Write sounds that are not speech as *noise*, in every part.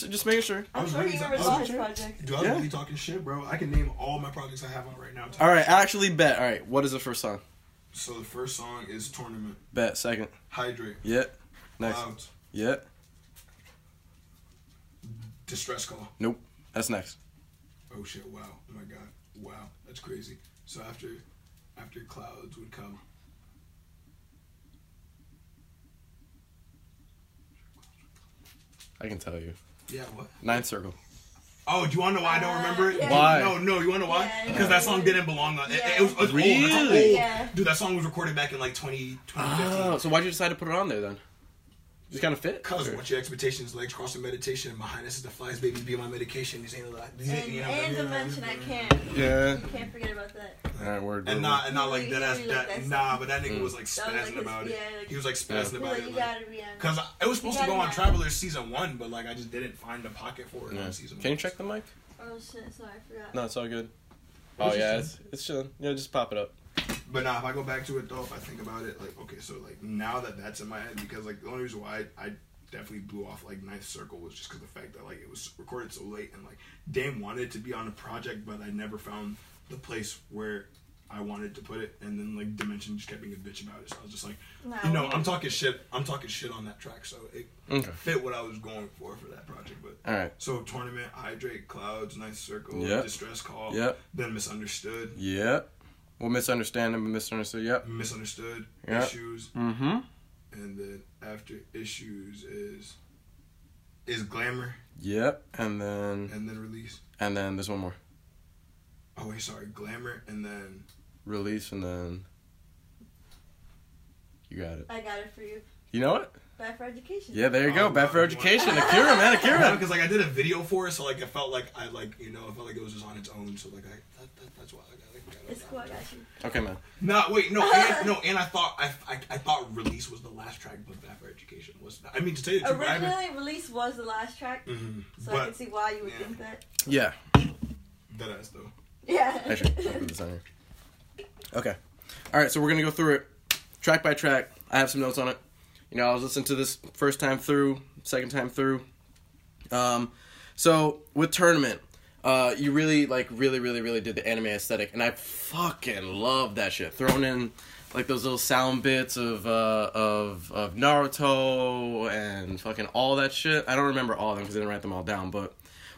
just just making sure. I I'm was sure really he I remembers was all his projects. Dude, I was Yeah. really talking shit, bro. I can name all my projects I have out right now. All right, actually bet. All right, what is the first song? So the first song is Tournament. Bet. Second. Hydrate. Yep. Next. Clouds. Yeah. Distress Call. Nope. That's next. Oh shit! Wow! Oh my god! Wow! That's crazy. So after, after Clouds would come. I can tell you. Yeah. What? Ninth Circle. Oh, do you want to know why I don't remember it? Uh, yeah. Why? No, no. You want to know why? Yeah, Because that song didn't belong on. It, Yeah. it was, it was old. That's Really? old. Yeah. Dude, that song was recorded back in like 20, 2015. Oh, so why'd you decide to put it on there then? Just kind of fit. Cause Or- what's your expectations? Legs crossing meditation. My highness is the flies, baby. Be on my medication. These ain't like. These ain't, And, you know, and you know, Dimension, I can't. Yeah. You can't forget about that. All right, word. And not and not like He that. Ass, really that that nah, but that nigga Mm. was like That was like spazzing his- about it. yeah, like- he was like spazzing He's about like, it. you Like, gotta be. Cause it was supposed to go on know. Travelers season one, but like I just didn't find a pocket for it Yeah. on season Can you check the mic? Oh shit, sorry, I forgot. No, it's all good. It's Oh yeah, it's it's chilling. Yeah, just pop it up. But now, if I go back to it though, if I think about it, like okay, so like now that that's in my head, because like the only reason why I, I definitely blew off like Ninth Circle was just because the fact that like it was recorded so late and like Dame wanted to be on a project, but I never found the place where I wanted to put it, and then like Dimension just kept being a bitch about it. So I was just like, Nah, you know, I'm talking shit. I'm talking shit on that track, so it Okay. fit what I was going for for that project. But All right. so tournament, hydrate, clouds, Ninth Circle, Yep. distress call, Yep. then misunderstood, Yep. Well, misunderstanding, but misunderstood. Yep. misunderstood, Yep. issues. Mm-hmm. and then after issues is is glamour Yep. And then and then release and then there's one more. oh wait sorry glamour and then Release and then you got it. I got it for you. You know it? Bad for education. Yeah, there you go. Oh, Bad for wow. education. Akira, man, *laughs* Akira. because like I did a video for it so like I felt like I like you know I felt like it was just on its own so like I that, that, that's why I got like, got it. It's cool, I got you. Okay, man. no wait no and, *laughs* no and I thought I, I, I thought release was the last track but bad for education was I mean to tell you the truth I Originally, release was the last track, Mhm. so I can see why you would yeah. think that. Yeah. that ass though Yeah. Actually, I'll put this on here. Okay. All right, so we're gonna go through it track by track. I have some notes on it. You know, I was listening to this first time through, second time through. Um, so with tournament, uh, you really like really really really did the anime aesthetic, and I fucking love that shit. Thrown in like those little sound bits of uh, of of Naruto and fucking all that shit. I don't remember all of them because I didn't write them all down, but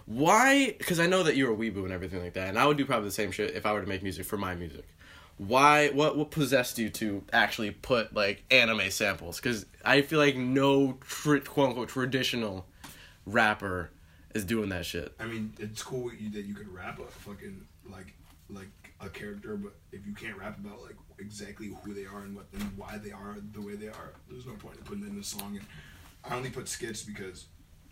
why? Because I know that you're a weeboo and everything like that, and I would do probably the same shit if I were to make music for my music. Why? What? What possessed you to actually put like anime samples? Because I feel like no tr- quote unquote traditional rapper is doing that shit. I mean, it's cool you, that you could rap a fucking like like a character, but if you can't rap about like exactly who they are and what and why they are the way they are, there's no point in putting it in a song. And I only put skits because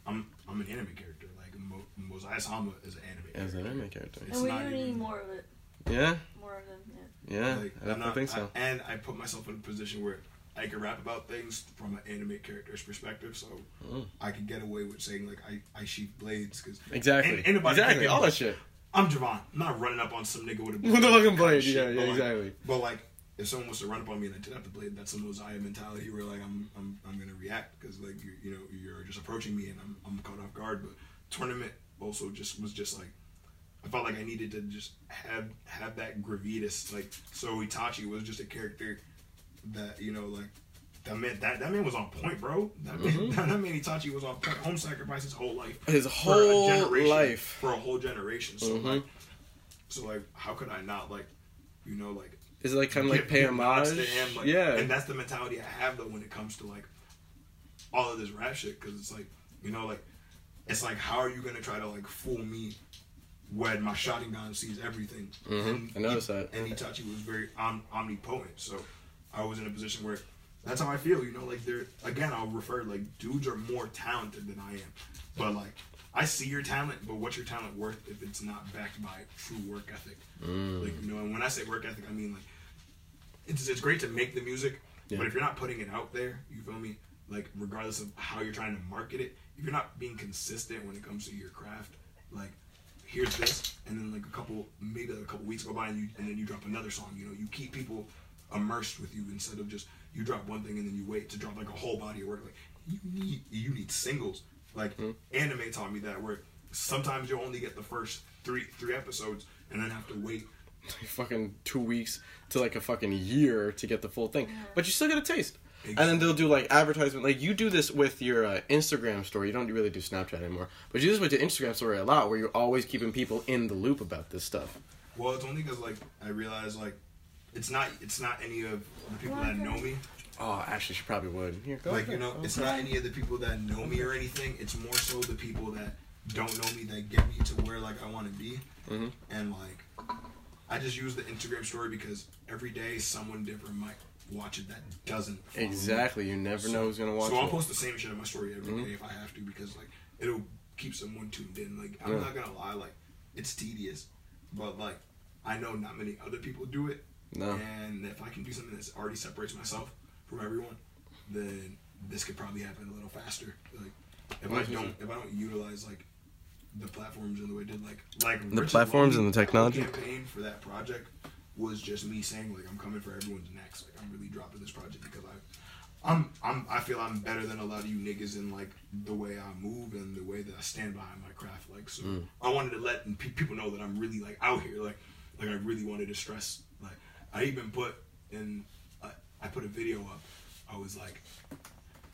I'm I'm an anime character. Like Mo- Mosiah Sama is an anime. As an character. anime character. It's and we not do need even- more of it. Yeah, More of them, yeah. Yeah. Like, I I'm definitely not- think so. I- and I put myself in a position where I could rap about things from an anime character's perspective, so Mm. I could get away with saying like I I sheath blades because Exactly. Ain't nobody exactly. All that shit. I'm Javon. I'm not running up on some nigga with a *laughs* With a fucking blade. Shit, Yeah, yeah, but, like, exactly. But like, if someone was to run up on me and I did have the blade, that's a Mosiah mentality where like I'm I'm, I'm gonna react because like you you know you're just approaching me and I'm I'm caught off guard. But tournament also just was just like I felt like I needed to just have have that gravitas like so Itachi was just a character that you know like. That man, that, that man was on point, bro. That man, Mm-hmm. *laughs* that, man Itachi was on point. Home sacrificed his whole life His for a whole generation- life. for a whole generation. So Mhm. like, so like, how could I not like, you know, like Is it like kind of like pay homage? to him? Like, yeah. and that's the mentality I have though when it comes to like all of this rap shit because it's like, you know, like it's like how are you gonna try to like fool me when my Sharingan sees everything? Mhm. And I noticed he- that. And Itachi was very om- omnipotent, so I was in a position where. That's how I feel, you know. Like they're again, I'll refer like dudes are more talented than I am, but like I see your talent, but what's your talent worth if it's not backed by true work ethic? Mm. Like you know, and when I say work ethic, I mean like it's it's great to make the music, Yeah. but if you're not putting it out there, you feel me? Like regardless of how you're trying to market it, if you're not being consistent when it comes to your craft, like here's this, and then like a couple, maybe like a couple weeks go by, and you and then you drop another song. You know, you keep people immersed with you instead of just you drop one thing and then you wait to drop like a whole body of work. Like you need you need singles. Like hmm. anime taught me that where sometimes you only get the first three three episodes and then have to wait. like *laughs* fucking two weeks to like a fucking year to get the full thing. But you still get a taste. And then they'll do like advertisement. Like you do this with your uh, Instagram story. You don't really do Snapchat anymore, but you do this with your Instagram story a lot, where you're always keeping people in the loop about this stuff. Well, it's only because like I realized like it's not it's not any of the people that know me. Oh, actually, she probably would. Here, go. Like you know, it's not any of the people that know me or anything. It's more so the people that don't know me that get me to where like I want to be. Mhm. And like, I just use the Instagram story because every day someone different might watch it that doesn't. Exactly. You never know who's gonna watch it. So I'll it. post the same shit on my story every day Mhm. if I have to because like it'll keep someone tuned in. Like I'm Yeah. not gonna lie, like it's tedious, but like I know not many other people do it. No. And if I can do something that already separates myself from everyone, then this could probably happen a little faster. Like if I Mhm. don't if I don't utilize like the platforms in the way it did like like The Richard platforms and the technology? campaign for that project was just me saying like I'm coming for everyone's necks. Like I'm really dropping this project because I I'm I'm I feel I'm better than a lot of you niggas in like the way I move and the way that I stand behind my craft. Like so, Mm. I wanted to let pe- people know that I'm really like out here. Like like I really wanted to stress. Like I even put in I, I put a video up. I was like I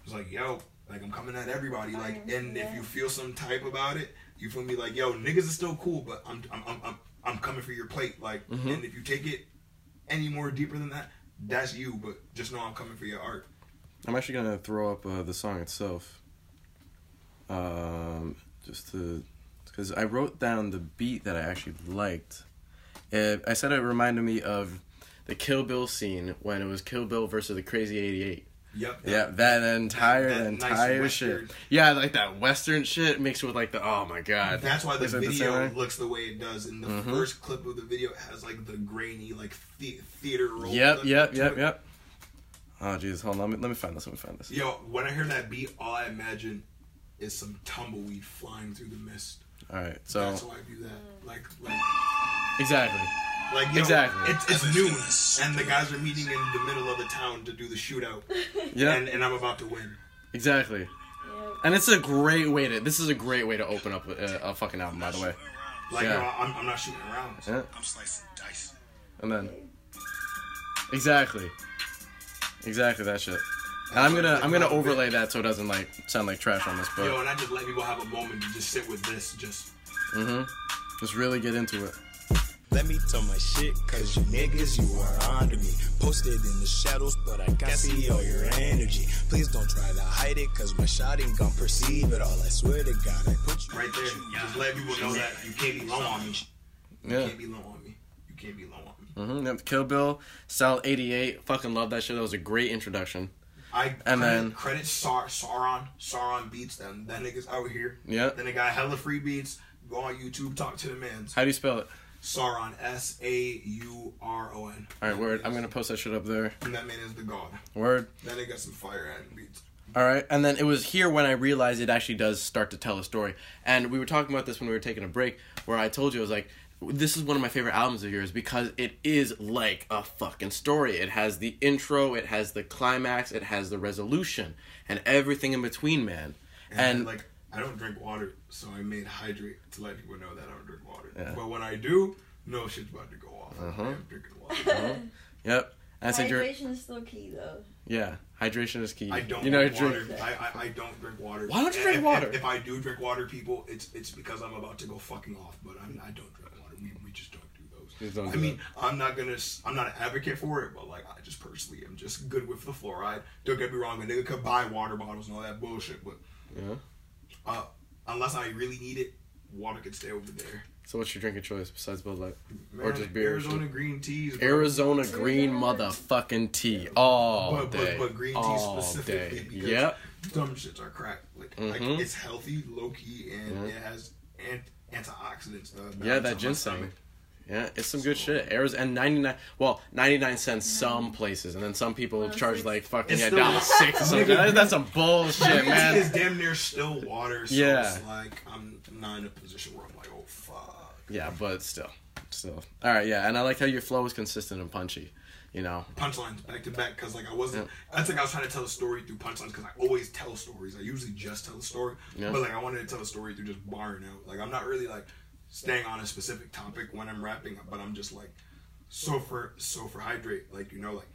was like yo like I'm coming at everybody. Like and if you feel some type about it, you feel me like yo niggas is still cool, but I'm I'm I'm I'm, I'm coming for your plate. Like Mhm. and if you take it any more deeper than that, that's you. But just know I'm coming for your art. I'm actually gonna throw up uh, the song itself. Um, just to, because I wrote down the beat that I actually liked. It, I said it reminded me of the Kill Bill scene when it was Kill Bill versus the Crazy Eighty Eight. Yep. Yeah, that entire, that the nice entire Western- shit. Yeah, like that Western shit mixed with like the oh my god. That's why the Looks like the video looks the way it does. In the Mhm. first clip of the video, it has like the grainy, like the- theater roll. Yep, yep, yep, yep. Oh jeez, hold on. Let me let me find this. Let me find this. Yo, when I hear that beat, all I imagine is some tumbleweed flying through the mist. All right, so That's why I do that. Like, like, exactly. Like yo, Exactly. It's, it's noon, and the guys are meeting in the middle of the town to do the shootout, *laughs* Yeah, and, and I'm about to win. exactly. Yep. And it's a great way to. This is a great way to open up a, a fucking album, by the way. Like, Yeah. yo, I'm, I'm not shooting around. Yeah. I'm slicing dice. And then exactly, exactly that shit. And I'm gonna I'm gonna overlay that so it doesn't like sound like trash on this, Yo, and I just let people have a moment to just sit with this, just Mm-hmm. just really get into it. Let me tell my shit, cause you niggas, you are under me. Posted in the shadows, but I can see all your energy. Please don't try to hide it, cause my shot ain't gon' perceive it all. I swear to God, I put you right there. Just let people know that you can't be low on me. You Yeah. can't be low on me. You can't be low on me. Mm-hmm. Yep. Kill Bill, Style 88. Fucking love that shit. That was a great introduction. I And credit, then- credit Sar, Sauron, Sauron beats them. That nigga's out here. Yeah. Then they got hella free beats. Go on YouTube, talk to the mans. How do you spell it? Sauron, S A U R O N. All right, word. I'm gonna post that shit up there. And that man is the god. Word. Then they got some fire and beats. All right, and then it was here when I realized it actually does start to tell a story. And we were talking about this when we were taking a break, where I told you I was like, "This is one of my favorite albums of yours because it is like a fucking story. It has the intro, it has the climax, it has the resolution, and everything in between, man." And, And like, I don't drink water, so I made hydrate to let people know that I don't drink water. Yeah. But when I do, no shit's about to go off. Uh-huh. I am drinking water. yep. And I said, Hydration is still key though. yeah, hydration is key. I don't you know, drink water. drink. I, I, I don't drink water. Why don't you If- drink if- water? If, I do drink water, people, it's it's because I'm about to go fucking off. But I'm, I don't drink water. We, we just don't do those. Don't I do mean, I'm not gonna. I'm not an advocate for it, but like I just personally am just good with the fluoride. Don't get me wrong. A nigga could buy water bottles and all that bullshit, but Yeah. uh, unless I really need it, water could stay over there. So what's your drinking choice besides Bud Light? Man, Or just beer Arizona green teas. bro. Arizona green motherfucking tea all but, day. but, but green tea all specifically day. because Yep. dumb shits are crack. Like, like Mhm. it's healthy, low key, and Mhm. it has ant- antioxidants. Uh, Yeah, balance that on my ginseng. Yeah, it's some good shit. Arizona and ninety nine. Well, ninety nine cents some places, and then some people Well, charge six. like fucking It's yeah, still- dollar six or something. *laughs* That- That's some bullshit, man. It's man. damn near still water. So Yeah. it's like I'm not in a position where I'm like, fuck. Yeah, but still, still. All right, yeah, and I like how your flow is consistent and punchy. You know, punchlines back to back because like I wasn't. That's like I was trying to tell a story through punchlines because I always tell stories. I usually just tell a story, Yeah. but like I wanted to tell a story through just barring out. Like I'm not really like staying on a specific topic when I'm rapping, but I'm just like so for so for hydrate. Like you know like.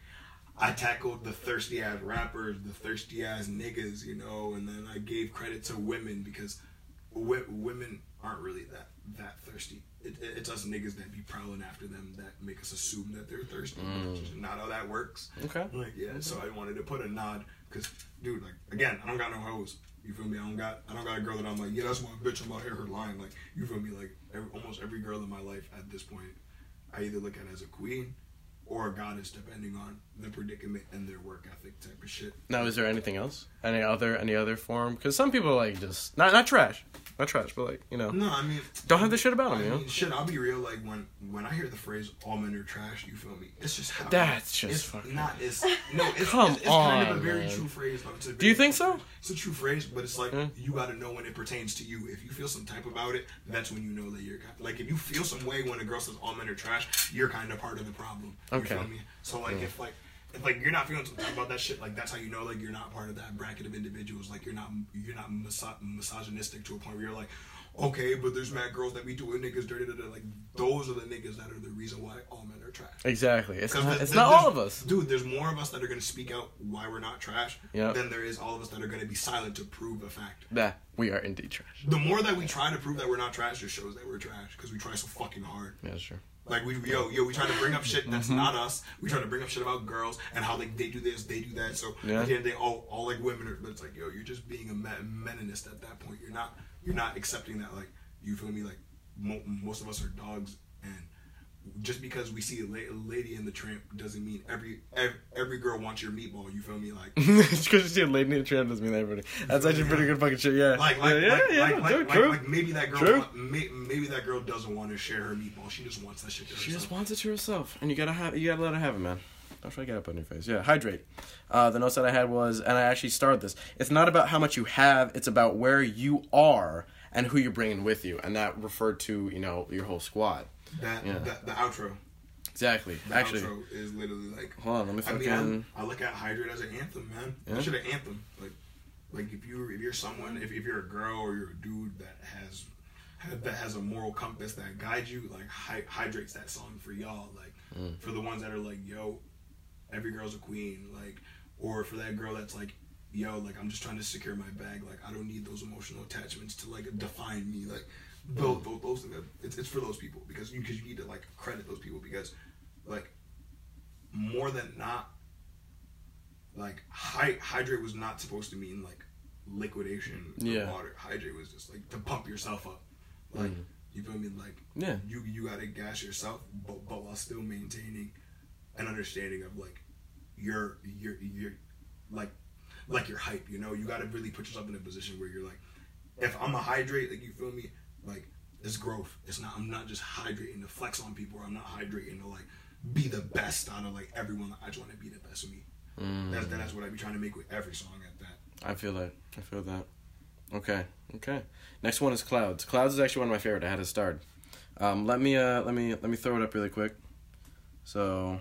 I tackled the thirsty ass rappers, the thirsty ass niggas, you know, and then I gave credit to women because w- women aren't really that that thirsty. It, it, it's us niggas that be prowling after them that make us assume that they're thirsty. Just not how that works. okay. Like yeah, so I wanted to put a nod because, dude, like again, I don't got no hoes. You feel me? I don't got I don't got a girl that I'm like, yeah, that's my bitch. I'm out here her line. Like you feel me? Like every, almost every girl in my life at this point, I either look at as a queen or a goddess, depending on the predicament and their work ethic type of shit. Now, is there anything else? Any other any other form? Because some people like just not not trash, not trash, but like you know, No, I mean, don't have the shit about I them. You know, mean, shit. I'll be real. Like when when I hear the phrase "all men are trash," you feel me? It's just how That's just it's fucking- not. It's no. It's, Come it's, it's kind of a very man. true phrase. It's a Do you think so? It's a true phrase, but it's like Yeah. you got to know when it pertains to you. If you feel some type about it, that's when you know that you're like if you feel some way when a girl says all men are trash, you're kind of part of the problem. You Okay. feel me? So like if like. If like you're not feeling about that shit, like that's how you know like you're not part of that bracket of individuals. Like you're not you're not miso- misogynistic to a point where you're like, okay, but there's mad girls that be doing niggas dirty. Da, da. Like those are the niggas that are the reason why all men are trash. exactly. It's not, the- it's the- not all of us. dude. There's more of us that are gonna speak out why we're not trash Yep. than there is all of us that are gonna be silent to prove a fact. That we are indeed trash. The more that we try to prove that we're not trash, just shows that we're trash because we try so fucking hard. Yeah, sure. Like we yo yo we try to bring up shit that's Mm-hmm. not us. We try to bring up shit about girls and how like they do this, they do that. So Yeah. at the end of the day, all all like women are. But it's like yo, you're just being a me- meninist at that point. You're not you're not accepting that like you feel me like mo- most of us are dogs and. Just because we see a, la- a lady in the tramp doesn't mean every, every every girl wants your meatball. You feel me? Like *laughs* because you see a lady in the trend doesn't mean that everybody. That's actually pretty good fucking shit. Yeah. like like yeah, like, yeah, like, yeah, like, dude, like, true. like maybe that girl True. may, maybe that girl doesn't want to share her meatball. She just wants that shit to She herself. just wants it to herself, and you gotta have you gotta let her have it, man. Don't try to get up on your face. Yeah, hydrate. Uh, the notes that I had was, and I actually started this. It's not about how much you have; it's about where you are and who you're bringing with you, and that referred to you know your whole squad. That, Yeah. that the outro. Exactly. The Actually, outro is literally like. hold on. Let me I fucking. mean, I'm- I look at Hydrate as an anthem, man. Yeah. That shit an anthem. Like, like if you if you're someone, if, if you're a girl or you're a dude that has that has a moral compass that guides you, like hy- hydrates that song for y'all. Like Mm. for the ones that are like, yo, every girl's a queen. Like, or for that girl that's like. Yo, like I'm just trying to secure my bag. Like I don't need those emotional attachments to like define me. Like those, those, those things. It's, it's for those people because you because you need to like credit those people because like more than not like hy- hydrate was not supposed to mean like liquidation of Yeah. water hydrate was just like to pump yourself up like Mhm. you feel me like Yeah. you you gotta gas yourself but, but while still maintaining an understanding of like your your your like like your hype you know you gotta really put yourself in a position where you're like if i'm a hydrate like you feel me like it's growth it's not i'm not just hydrating to flex on people i'm not hydrating to like be the best out of like everyone i just want to be the best of me Mm, that's that's what i be trying to make with every song at that I feel that. I feel that. Okay. Okay. Next one is clouds. Clouds is actually one of my favorite. I had it starred. Um, let me uh, let me let me throw it up really quick. So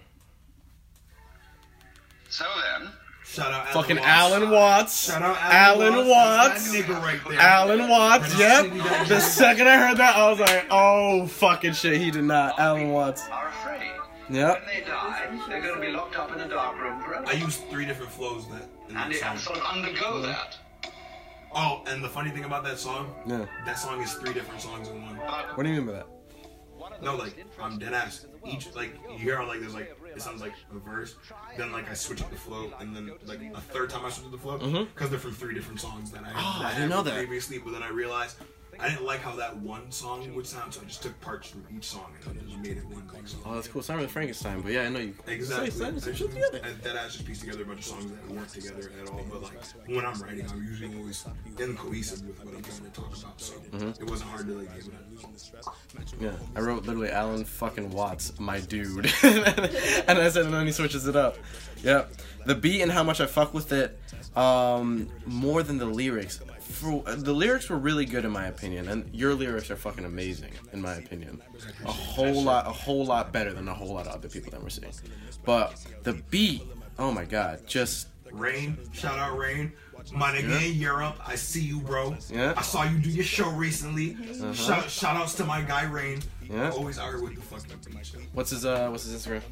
So then, shout out fucking Watts. Alan Watts. shout out Alan Alan Watts. Watts that nigga right there Alan Watts, That yep. The second I heard that, I was like, oh, fucking shit, he did not. Alan Watts. are afraid. Yep. When they die, they're going to be locked up in a dark room forever. i used three different flows that in and that they have to song. sort of undergo mm-hmm. that. oh and the funny thing about that song Yeah. that song is three different songs in one What do you mean by that? No, like I'm dead ass. Each like you hear how like there's like it sounds like a verse, then like I switch up the flow, and then like a third time I switch up the flow because Mhm. they're from three different songs that I Oh, that I didn't know that. previously. But then I realized I didn't like how that one song would sound, so I just took parts from each song and then just made it one big song. Oh, that's cool. It's not really Frankenstein, but yeah, I know you. Exactly. Say, say some I just- together. and that I just pieced together a bunch of songs that weren't together at all. But like when I'm writing, I'm usually always in cohesive with what I'm trying to talk about. So Mm-hmm. it wasn't hard to like give it. Yeah, I wrote literally Alan fucking Watts, my dude, *laughs* and I said, and then he switches it up. Yep, the beat and how much I fuck with it, um, more than the lyrics. For, the lyrics were really good in my opinion, and your lyrics are fucking amazing in my opinion. A whole lot, a whole lot better than a whole lot of other people that we're seeing. But the beat, oh my god, just Rain, shout out Rain. My nigga in Europe, I see you, bro. Yeah. I saw you do your show recently. Shout, shout outs to my guy Rain. Yeah. Always here with the fucking what's his uh, what's his Instagram?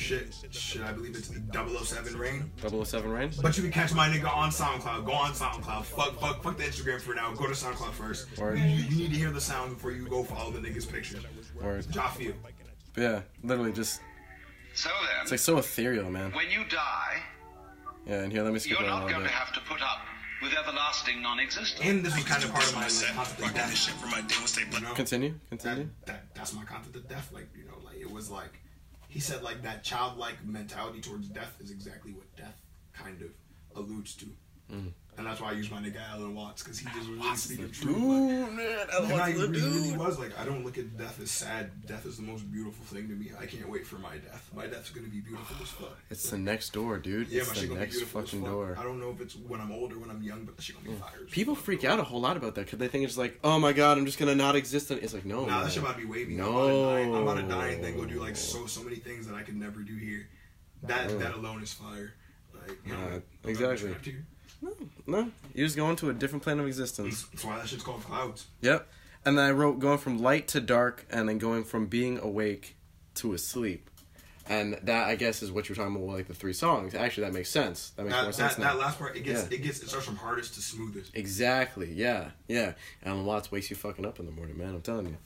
He shit, shit. I believe it's the 007 Rain. 007 Rain. But you can catch my nigga on SoundCloud. Go on SoundCloud. Fuck, fuck, fuck the Instagram for now. Go to SoundCloud first. Word. You, you need to hear the sound before you go follow the nigga's picture. Or Jaffield. yeah, literally just So it's like so ethereal, man. when you die, Yeah, and here let me skip you're a not little going to have to put up with everlasting non-existence. And this was kind of part of my like, concept of Rocking this death. shit for my day was they You know? Continue, that, continue. that that's my concept of death. Like you know, like it was like he said like that childlike mentality towards death is exactly what death kind of alludes to. Mm. And that's why I use my nigga Alan Watts because he just really Watts is speaking the truth. dude, man. and I Watts really, really was like, I don't look at death as sad. Death is the most beautiful thing to me. I can't wait for my death. My death's gonna be beautiful as fuck. *sighs* It's the next door, dude. yeah, it's my the gonna be next fucking fuck. door. I don't know if it's when I'm older, when I'm young, but shit gonna be fire. as People freak out a whole lot about that because they think it's like, oh my god, I'm just gonna not exist. And it's like, no, Nah, man. that shit about to be wavy. No. I'm about to die, I'm about to die and then go do like so so many things that I could never do here. That that alone is fire. Like you know, not exactly. Here. No, you're just going to a different plane of existence. That's why that shit's called clouds. Yep. And then I wrote going from light to dark, and then going from being awake to asleep. And that I guess is what you're talking about, with, like the three songs. Actually, that makes sense. That makes more That, sense that, now. that last part, it gets Yeah. it gets it starts from hardest to smoothest. Exactly. Yeah. Yeah. Alan Watts wakes you fucking up in the morning, man. I'm telling you.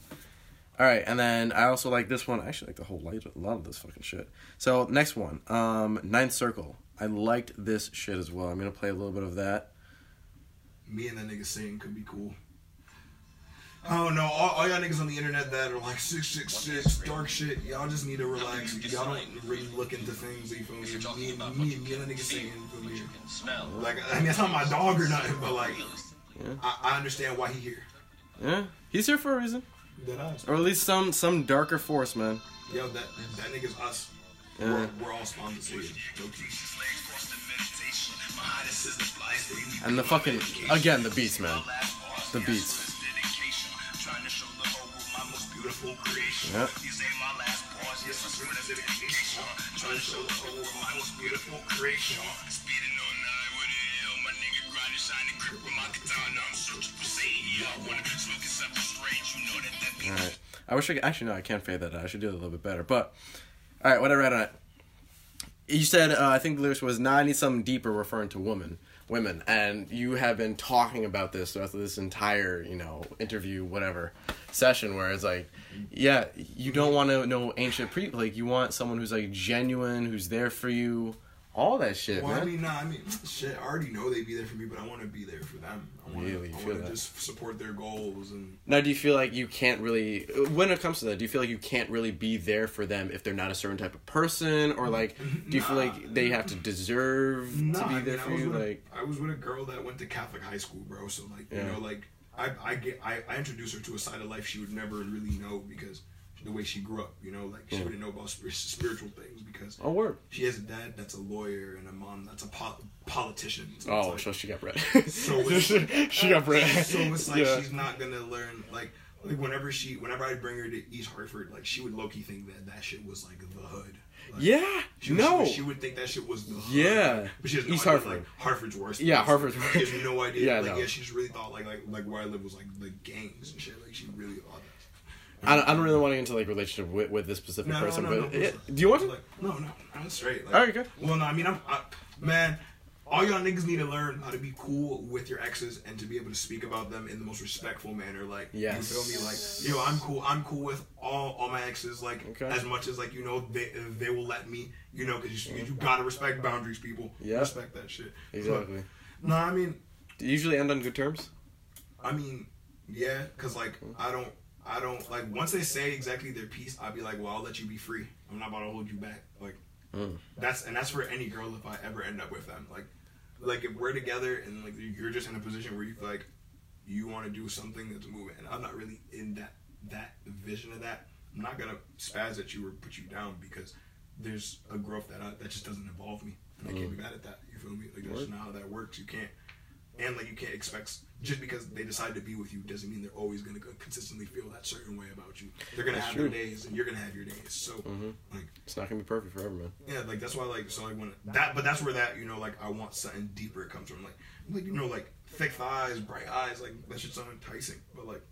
All right, and then I also like this one. I actually like the whole light, a lot of this fucking shit. So next one, um, Ninth Circle. I liked this shit as well. I'm gonna play a little bit of that. Me and that nigga singing could be cool. I don't know. All, all y'all niggas on the internet that are like six six six dark shit. Y'all just need to relax. Y'all don't really look into things. You feel me? Me, and- me, and me and that nigga singing. You feel. Like I mean, it's not my dog or nothing, but like Yeah. I, I understand why he here. Yeah, he's here for a reason, or at least some some darker force, man. Yo, that that nigga's us. Yeah. We're, we're all spawned the same. Low-key. And the fucking again the beats, man. The beats. Yep. These ain't my last bars, yes, I swear to dedication. Trying to show the whole world my most beautiful creation. Speeding on nine with a hill, my nigga grinding, shining, grip with my guitar. Now I'm searching for Satan. Yeah, I wanna smoke something strange. You know that that beat All right. I wish I could, actually no, I can't fade that out. I should do it a little bit better. But all right, what I read on it. You said uh, I think the lyrics was "Now I need something deeper," referring to women, women, and you have been talking about this throughout this entire you know interview, whatever session, where it's like, yeah, you don't want to know ancient pre, like you want someone who's like genuine, who's there for you, all that shit, Well, man. I mean, nah, I mean, shit. I already know they'd be there for me, but I want to be there for them. I want Really? To. I just support their goals and. Now, do you feel like you can't really, when it comes to that, do you feel like you can't really be there for them if they're not a certain type of person, or like, *laughs* do you feel like they have to deserve Nah, to be I there mean, for I you? a- Like, I was with a girl that went to Catholic high school, bro. So like, Yeah. you know, like I I get I, I introduced her to a side of life she would never really know because the way she grew up, you know, like she Yeah. wouldn't know about spiritual things because oh word. she has a dad that's a lawyer and a mom that's a pol- politician. So Oh, like- so she got bread. *laughs* So *laughs* she got bread. so it's like Yeah. she's not gonna learn like like whenever she whenever I'd bring her to East Hartford, like she would low key think that that shit was like the hood. Like, Yeah. She no. she, would, she would think that shit was the hood. Yeah. but she has no East idea, Hartford. Like, Hartford's worse. Yeah, Like, Hartford's She has no idea. Yeah, like, no. yeah, she just really thought like like like where I live was like the gangs and shit. Like she really thought that. I don't, I don't really want to get into like relationship with, with this specific No, person, no, but no, yeah, no. do you want to? Like, no, no, I'm straight. Like, All right, good. Well, no, I mean, I'm, I, man. All y'all niggas need to learn how to be cool with your exes and to be able to speak about them in the most respectful manner. Like, Yes. you feel me? Like, yo, I'm cool. I'm cool with all all my exes. Like, Okay. as much as like you know they they will let me. You know, because you, you gotta respect boundaries, people. Yeah. Respect that shit. Exactly. But, no, I mean, Do you usually end on good terms? I mean, Yeah, cause like mm-hmm. I don't, I don't like once they say exactly their piece, I'll be like, well, I'll let you be free. I'm not about to hold you back. Like Mm. that's and that's for any girl if I ever end up with them. Like, like if we're together and like you're just in a position where you like you want to do something that's moving, and I'm not really in that that vision of that. I'm not gonna spaz at you or put you down because there's a growth that I, that just doesn't involve me, and I can't be mad at that. You feel me? Like that's not how that works. You can't. And like you can't expect just because they decide to be with you doesn't mean they're always gonna consistently feel that certain way about you. They're gonna have true. their days and you're gonna have your days. So Mhm. like It's not gonna be perfect forever, man. yeah, like that's why like so like when that but that's where that you know like I want something deeper comes from like like you know like thick thighs, bright eyes like that should sound enticing. But like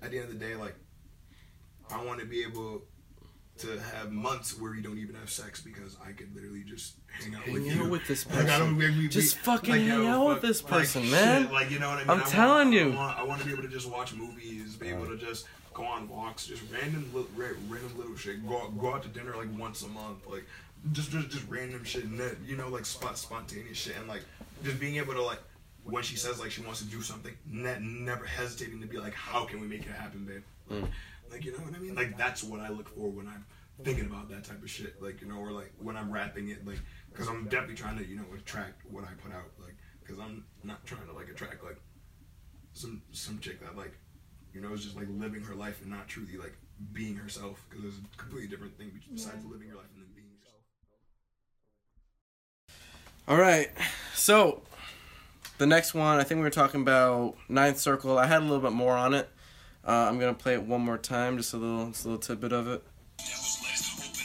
at the end of the day like I want to be able to have months where we don't even have sex because I could literally just hang out Hang with out you. with this Like, I don't- we- we- Just we- fucking like, hang out with this like, person, shit, man. Like you know what I mean? I'm I want- telling you. I want, I want to be able to just watch movies, be able to just go on walks, just random, li- random little shit. Go out, go out to dinner like once a month, like just just, just random shit, and that, you know, like spot spontaneous shit, and like just being able to like when she says like she wants to do something, ne- never hesitating to be like, how can we make it happen, babe? Mm. Like you know what I mean? Like that's what I look for when I'm thinking about that type of shit. Like you know, or like when I'm rapping it, like because I'm definitely trying to you know attract what I put out. Like because I'm not trying to like attract like some some chick that like you know is just like living her life and not truly like being herself. Because there's a completely different thing besides Yeah. living your life and then being yourself. All right. So the next one, I think we were talking about Ninth Circle. I had a little bit more on it. Uh, I'm gonna play it one more time, just a little, just a little tidbit of it. Devil's lettuce, open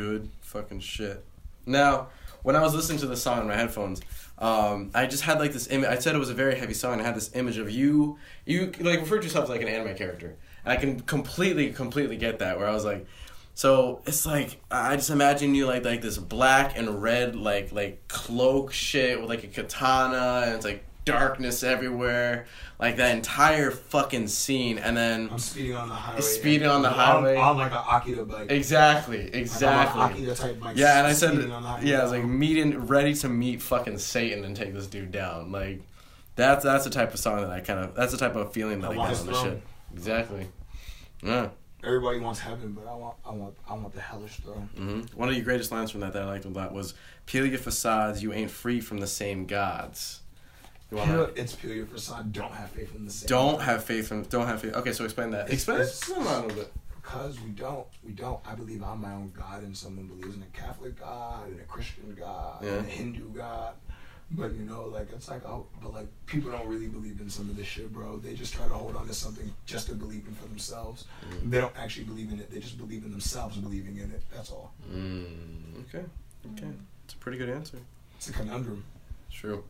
good fucking shit. Now, when I was listening to the song in my headphones, um, I just had like this image. I said it was a very heavy song. I had this image of you. You like referred to yourself as like an anime character, and I can completely, completely get that. Where I was like, so it's like I just imagine you like like this black and red like like cloak shit with like a katana, and it's like darkness everywhere, like that entire fucking scene, and then I'm speeding on the highway. Speeding on the highway. I'm, like an Akira bike. exactly, exactly. an Akira type bike. Yeah, and I said, on the yeah, I was like meeting, ready to meet fucking Satan and take this dude down. Like, that's that's the type of song that I kind of, that's the type of feeling that I I, his on throne. shit. Exactly. Yeah. Everybody wants heaven, but I want, I want, I want the hellish throne. hmm One of your greatest lines from that that I liked a lot was, "Peel your facades, you ain't free from the same gods." You wanna, Peel, it's peel your facade. Don't have faith in the same. don't have faith in, don't have faith. Okay, so explain that. It's- Explain, it's- explain that a little bit. Because we don't, we don't. I believe I'm my own God, and someone believes in a Catholic God and a Christian God and a Hindu God. But you know, like it's like, oh, but like people don't really believe in some of this shit, bro. They just try to hold on to something just to believe in for themselves. Mm. They don't actually believe in it. They just believe in themselves believing in it. That's all. Mm, okay, okay, it's a pretty good answer. It's a conundrum. It's true.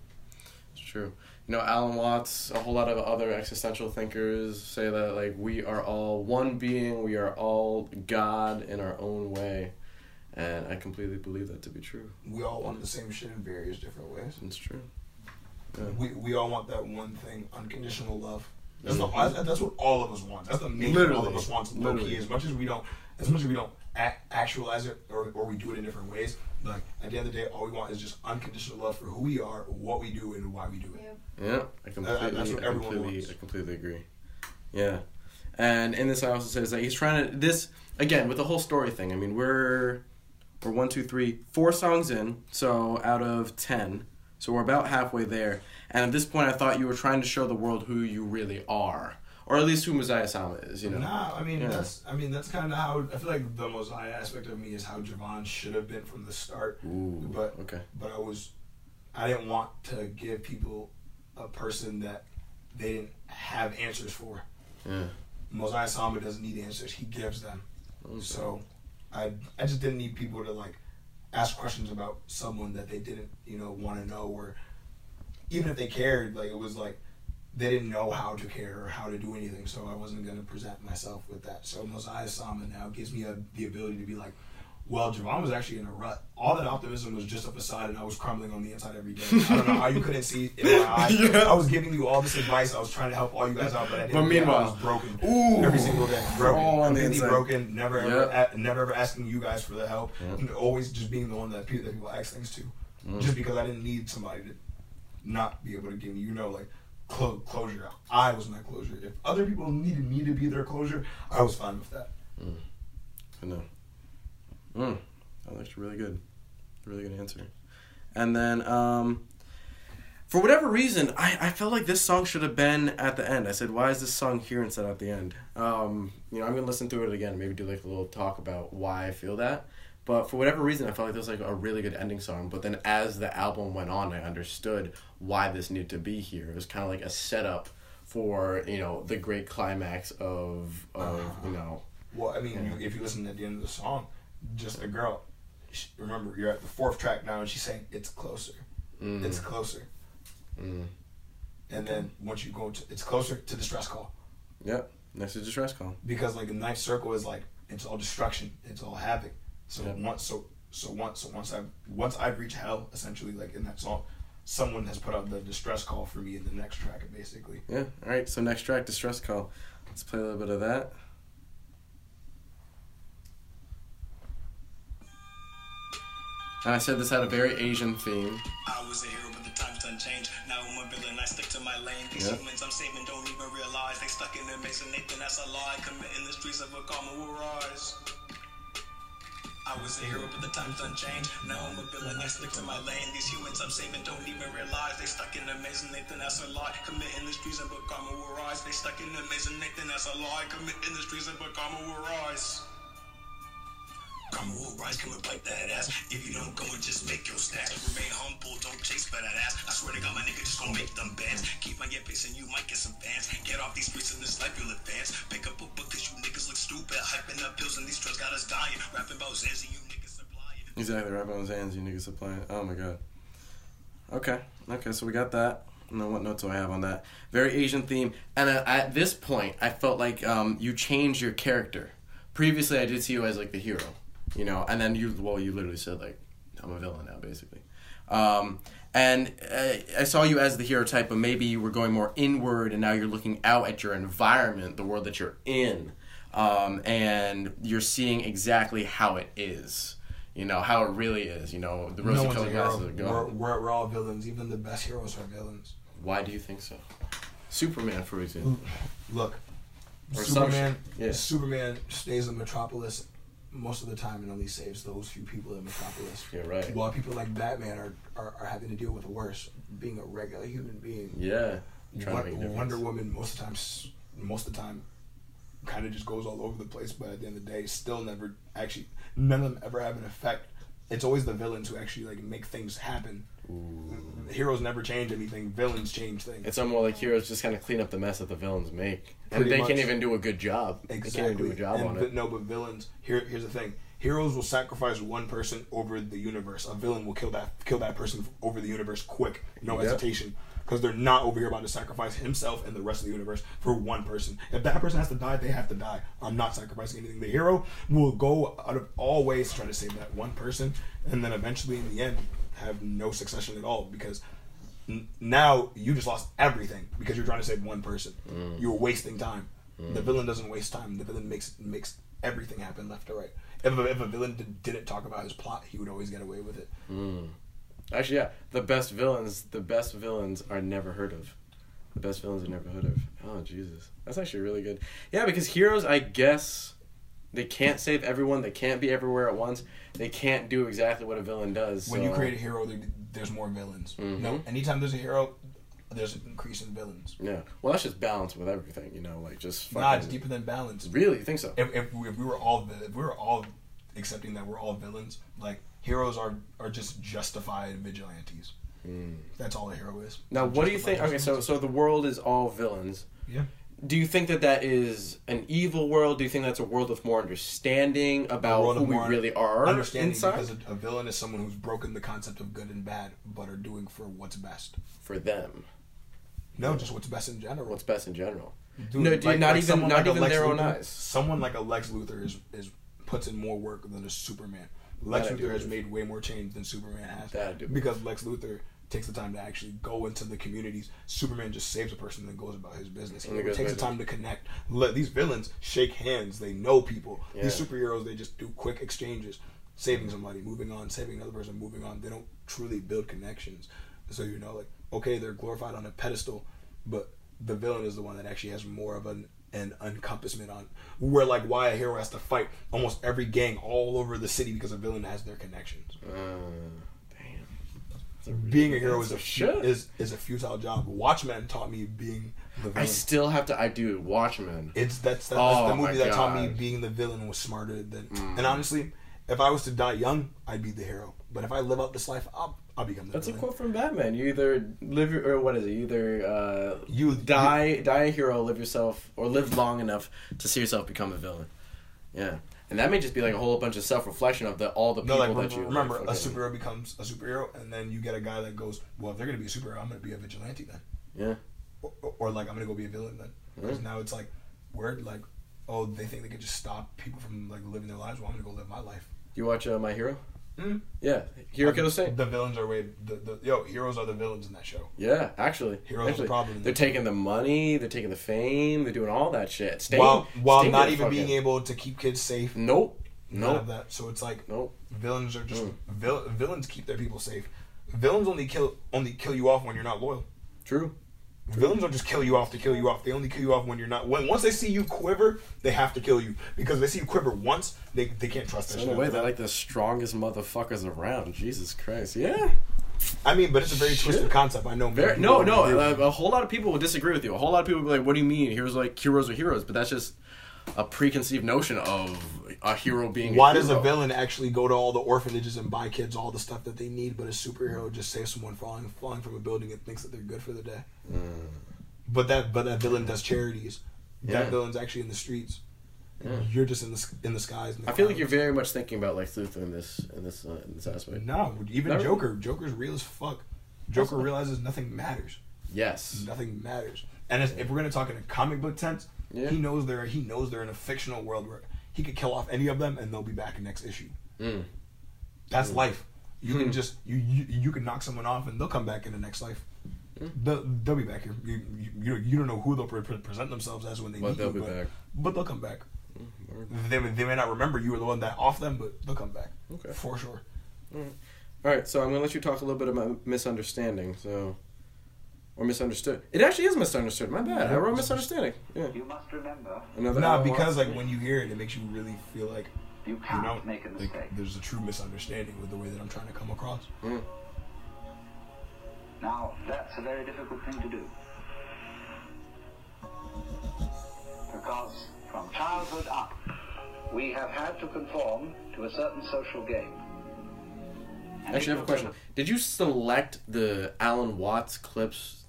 True. You know, Alan Watts, a whole lot of other existential thinkers say that like we are all one being, we are all God in our own way. And I completely believe that to be true. We all want the same shit in various different ways. It's true. Yeah. We, we all want that one thing, unconditional love. That's, Mhm. the, that's, what all of us want. That's the main thing all of us want. Low key, as much as we don't, as much as we don't actualize it or, or we do it in different ways. Like at the end of the day, all we want is just unconditional love for who we are, what we do, and why we do it. Yeah. Yeah, I completely, that's what I completely, wants. I completely agree. Yeah, and in this, I also says that he's trying to this again with the whole story thing. I mean, we're we're one, two, three, four songs in, so out of ten, so we're about halfway there. And at this point, I thought you were trying to show the world who you really are, or at least who Mosiah Sama is. You know, Nah, I mean Yeah. that's I mean that's kind of how I feel like the Mosiah aspect of me is how Javon should have been from the start. Ooh, But okay, but I was I didn't want to give people a person that they didn't have answers for. yeah, Mosiah Sama doesn't need answers; he gives them. Okay. So, I I just didn't need people to like ask questions about someone that they didn't you know want to know or even if they cared, like it was like they didn't know how to care or how to do anything. So I wasn't gonna present myself with that. So Mosiah Sama now gives me a, the ability to be like, well, Javon was actually in a rut. All that optimism was just a facade, and I was crumbling on the inside every day. I don't know how you couldn't see it in my *laughs* eyes. Yeah. I was giving you all this advice. I was trying to help all you guys out, but I didn't. But meanwhile- I was broken Ooh. every single day. Broken, All on the completely inside. broken. Never ever, Yep. a- never ever asking you guys for the help. Yep. And always just being the one that people, that people ask things to, Mm. just because I didn't need somebody to not be able to give me, you know, like clo- closure. I was my closure. If other people needed me to be their closure, I was fine with that. I know. Mm, that looks really good. Really good answer. And then, um, for whatever reason, I, I felt like this song should have been at the end. I said, why is this song here instead of at the end? Um, you know, I'm going to listen to it again, maybe do like a little talk about why I feel that. But for whatever reason, I felt like this was like a really good ending song. But then as the album went on, I understood why this needed to be here. It was kind of like a setup for, you know, the great climax of, of you know, Well, I mean, you, if you listen at the end of the song, just a girl. sh remember, you're at the fourth track now, and she's saying, "It's closer, mm, it's closer." mm. And then once you go to, it's closer to the stress call Yep. Next is distress call. because like the ninth circle is like it's all destruction, it's all havoc. So Yeah. once, so so once, so once I once I've reached hell, essentially, like in that song, someone has put out the distress call for me in the next track, basically. Yeah. All right. So next track, distress call. Let's play a little bit of that. And I said this had a very Asian theme. I was a hero, but the times done changed. Now I'm a villain, I stick to my lane. These Yeah. humans I'm saving don't even realize they stuck in the mason. Nathan, that's a lie. Committing the streets of a karma will rise. I was a hero, but the times done. Now I'm a villain, I stick to my lane. These humans I'm saving don't even realize they stuck in the mason. Nathan, that's a lie. Committing the streets of a karma will rise. They stuck in the mason. Nathan, that's a lie. Committing the streets of a karma will rise. Karma will come and bite that ass. If you don't go and just make your stats. Remain humble, don't chase for that ass. I swear to God, my nigga just gonna make them bands. Keep my get pace and you might get some fans. Get off these streets in this life, you'll advance. Pick up a book cause you niggas look stupid. Hyping up pills and these drugs got us dying. Rapping about Zanzi, you niggas supplying. Exactly. Right on hands, you niggas supplying. Oh my god. Okay. Okay. So we got that. Then what notes do I have on that? Very Asian theme. And at this point, I felt like um, you changed your character. Previously, I did see you as like the hero, you know, and then you well, you literally said like, I'm a villain now, basically. Um, and uh, I saw you as the hero type, but maybe you were going more inward, and now you're looking out at your environment, the world that you're in, um, and you're seeing exactly how it is. You know how it really is. You know the No rosy one's a colored hero. glasses are We're, gone. we're, we're all villains. Even the best heroes are villains. Why do you think so? Superman, for example. Look, Or Superman. yeah. Superman stays in Metropolis most of the time it only saves those few people in Metropolis. Yeah, right. While people like Batman are, are, are having to deal with the worst, being a regular human being. Yeah. Trying Won- to make a. Wonder Woman most of the time, most of the time, kind of just goes all over the place. But at the end of the day, still never actually none of them ever have an effect. It's always the villains who actually like make things happen. Heroes never change anything. Villains change things. It's almost like heroes just kind of clean up the mess that the villains make, and Pretty they much. can't even do a good job. They can't even do a job And on vi- it. No, but villains. Here, here's the thing. Heroes will sacrifice one person over the universe. A villain will kill that kill that person over the universe quick, no Yep. hesitation, because they're not over here about to sacrifice himself and the rest of the universe for one person. If that person has to die, they have to die. I'm not sacrificing anything. The hero will go out of all ways to try to save that one person, and then eventually, in the end, have no succession at all because n- now you just lost everything because you're trying to save one person. Mm. You're wasting time. The villain doesn't waste time. The villain makes makes everything happen left to right. If a, if a villain did, didn't talk about his plot, he would always get away with it. Actually, yeah, the best villains, the best villains are never heard of. The best villains are never heard of. Oh Jesus, that's actually really good. Yeah, because heroes, I guess, they can't save everyone. They can't be everywhere at once. They can't do exactly what a villain does. When you create a hero, there's more villains. Mhm. No, anytime there's a hero, there's an increase in villains. yeah, well, that's just balance with everything, you know, like just. Nah, it's deeper than balance. Really, you think so? If, if, we- if we were all if we were all accepting that we're all villains, like heroes are are just justified vigilantes. That's all a hero is. Now, what do you think? Okay, so so the world is all villains. Yeah. Do you think that that is an evil world? Do you think that's a world with more understanding about who we really are understanding inside because a, villain is someone who's broken the concept of good and bad, but are doing for what's best. for them? No, just what's best in general. What's best in general? Dude, no, dude, not even someone not like even their own Luthor- eyes. Someone like a Lex Luthor is is puts in more work than a Superman. Lex That Luthor has made way more change than Superman has. That I do because Lex Luthor takes the time to actually go into the communities. Superman just saves a person and goes about his business. He And he never goes takes the time to connect. Let these villains shake hands. They know people. These superheroes they just do quick exchanges, saving somebody, moving on, saving another person, moving on. They don't truly build connections. So you know, like okay, they're glorified on a pedestal, but the villain is the one that actually has more of an an encompassment on where like why a hero has to fight almost every gang all over the city because a villain has their connections. Uh, a really Being a hero is a Shit. is is a futile job. Watchmen taught me being the I villain. still have to. I do Watchmen. it's that's, that's Oh the movie that taught me Mm. being the villain was smarter than. And honestly, if I was to die young, I'd be the hero. But if I live out this life, I'll I'll become the That's a quote from Batman. You either live your, or what is it? You either uh, You- die, die a hero, live yourself, or live long enough to see yourself become a villain. Yeah, and that may just be like a whole bunch of self reflection of the all the No, people like that you remember, like, a superhero becomes a superhero, and then you get a guy that goes, "Well, if they're gonna be a superhero, I'm gonna be a vigilante then." Yeah, or, or, like I'm gonna go be a villain then. Because now it's like, word like, oh, they think they could just stop people from like living their lives. Well, I'm gonna go live my life. you watch uh, My Hero? Mm. Yeah, Hero Killer Stain. The villains are way the, the yo heroes are the villains in that show. Yeah, actually, Heroes are the problem they're taking the money, they're taking the fame, they're doing all that shit. Stain, while while Stain not even fucking- being able to keep kids safe. Nope, None nope, of that. So it's like nope. villains are just Mm. vil- villains keep their people safe. Villains only kill only kill you off when you're not loyal. True. Villains don't just kill you off to kill you off. They only kill you off when you're not. When once they see you quiver, they have to kill you because if they see you quiver once, they, they can't trust that So shit. in a way, they're like the strongest motherfuckers around. Jesus Christ. Yeah. I mean, but it's a very Shit. twisted concept. I know. Very, no, no. A, a whole lot of people will disagree with you. A whole lot of people will be like, "What do you mean? Heroes like heroes are heroes?" But that's just a preconceived notion of a hero being. Why a does a villain actually go to all the orphanages and buy kids all the stuff that they need, but a superhero just saves someone falling falling from a building and thinks that they're good for the day? But that but that villain does charities. Mm. Yeah. That villain's actually in the streets. Yeah. You're just in the in the skies. in the I feel like you're very much thinking about Lex Luthor in this in this uh, in this aspect. No, even Never- Joker. Joker's real as fuck. Joker realizes nothing matters. Yes. Nothing matters. And if, if we're gonna talk in a comic book sense, Yeah. he knows they're he knows they're in a fictional world where he could kill off any of them and they'll be back in next issue. Mm. That's life. You Hmm. can just you, you you can knock someone off and they'll come back in the next life. They'll, they'll be back here. You, you, you, you don't know who they'll pre- present themselves as when they But meet they'll you, be but, back. but they'll come back. Word. They, may- they may not remember you were the one that off them, but they'll come back Okay. for sure. All right, so I'm gonna let you talk a little bit about misunderstanding. So, or misunderstood. It actually is misunderstood. My bad. I wrote misunderstanding. Yeah. You must remember, Another. Nah, because like when you hear it, it makes you really feel like you you can't know make a like, mistake. there's a true misunderstanding with the way that I'm trying to come across. Mm. Now, that's a very difficult thing to do. Because from childhood up, we have had to conform to a certain social game. And Actually, I have a question. Did you select the Alan Watts clips,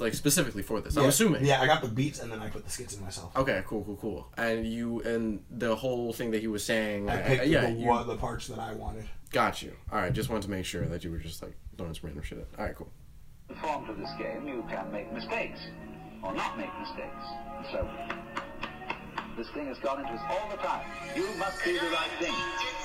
like specifically for this? I'm assuming. Yeah, I got the beats and then I put the skits in myself. Okay, cool, cool, cool. And you and the whole thing that he was saying. I I- picked I- yeah, the, you one- the parts that I wanted. got you. All right, just wanted to make sure that you were just like throwing some random shit. At. All right, cool. The form to this game, you can make mistakes, or not make mistakes. So, this thing has gone into us all the time. You must do the right thing.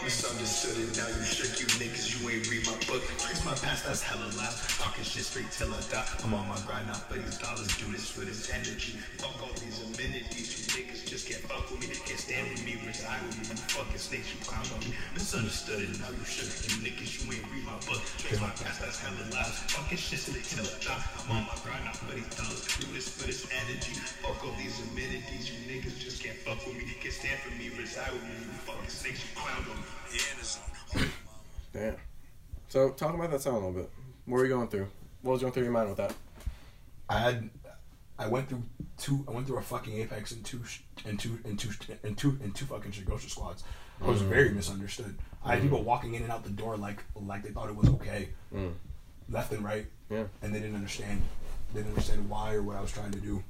Misunderstood it, now you shook, you niggas, you ain't read my book. Trace my past, that's hella loud. Talking shit straight till I die. I'm on my grind, not for these dollars, do this with this energy. Fuck all these amenities, you niggas just can't fuck with me. Can't stand with me, reside with me, you fucking snakes, you clown on me. Misunderstood it, now you shook, you niggas, you ain't read my book. Trace my past, that's hella loud. Talking shit straight till I die. I'm on my grind, not for these dollars, do this for this energy. Fuck all these amenities, you niggas just can't fuck with me. Can't stand for me, reside with me, you fucking snakes, you clown on me. Yeah, in the zone. Damn. So talk about that song a little bit. What were you going through? What was going through your mind with that? I had, I went through two. I went through a fucking Apex and two and two and two and two and two fucking Shigosha squads. I was very misunderstood. I had people walking in and out the door like like they thought it was okay, Mm. left and right, Yeah. and they didn't understand. They didn't understand why or what I was trying to do.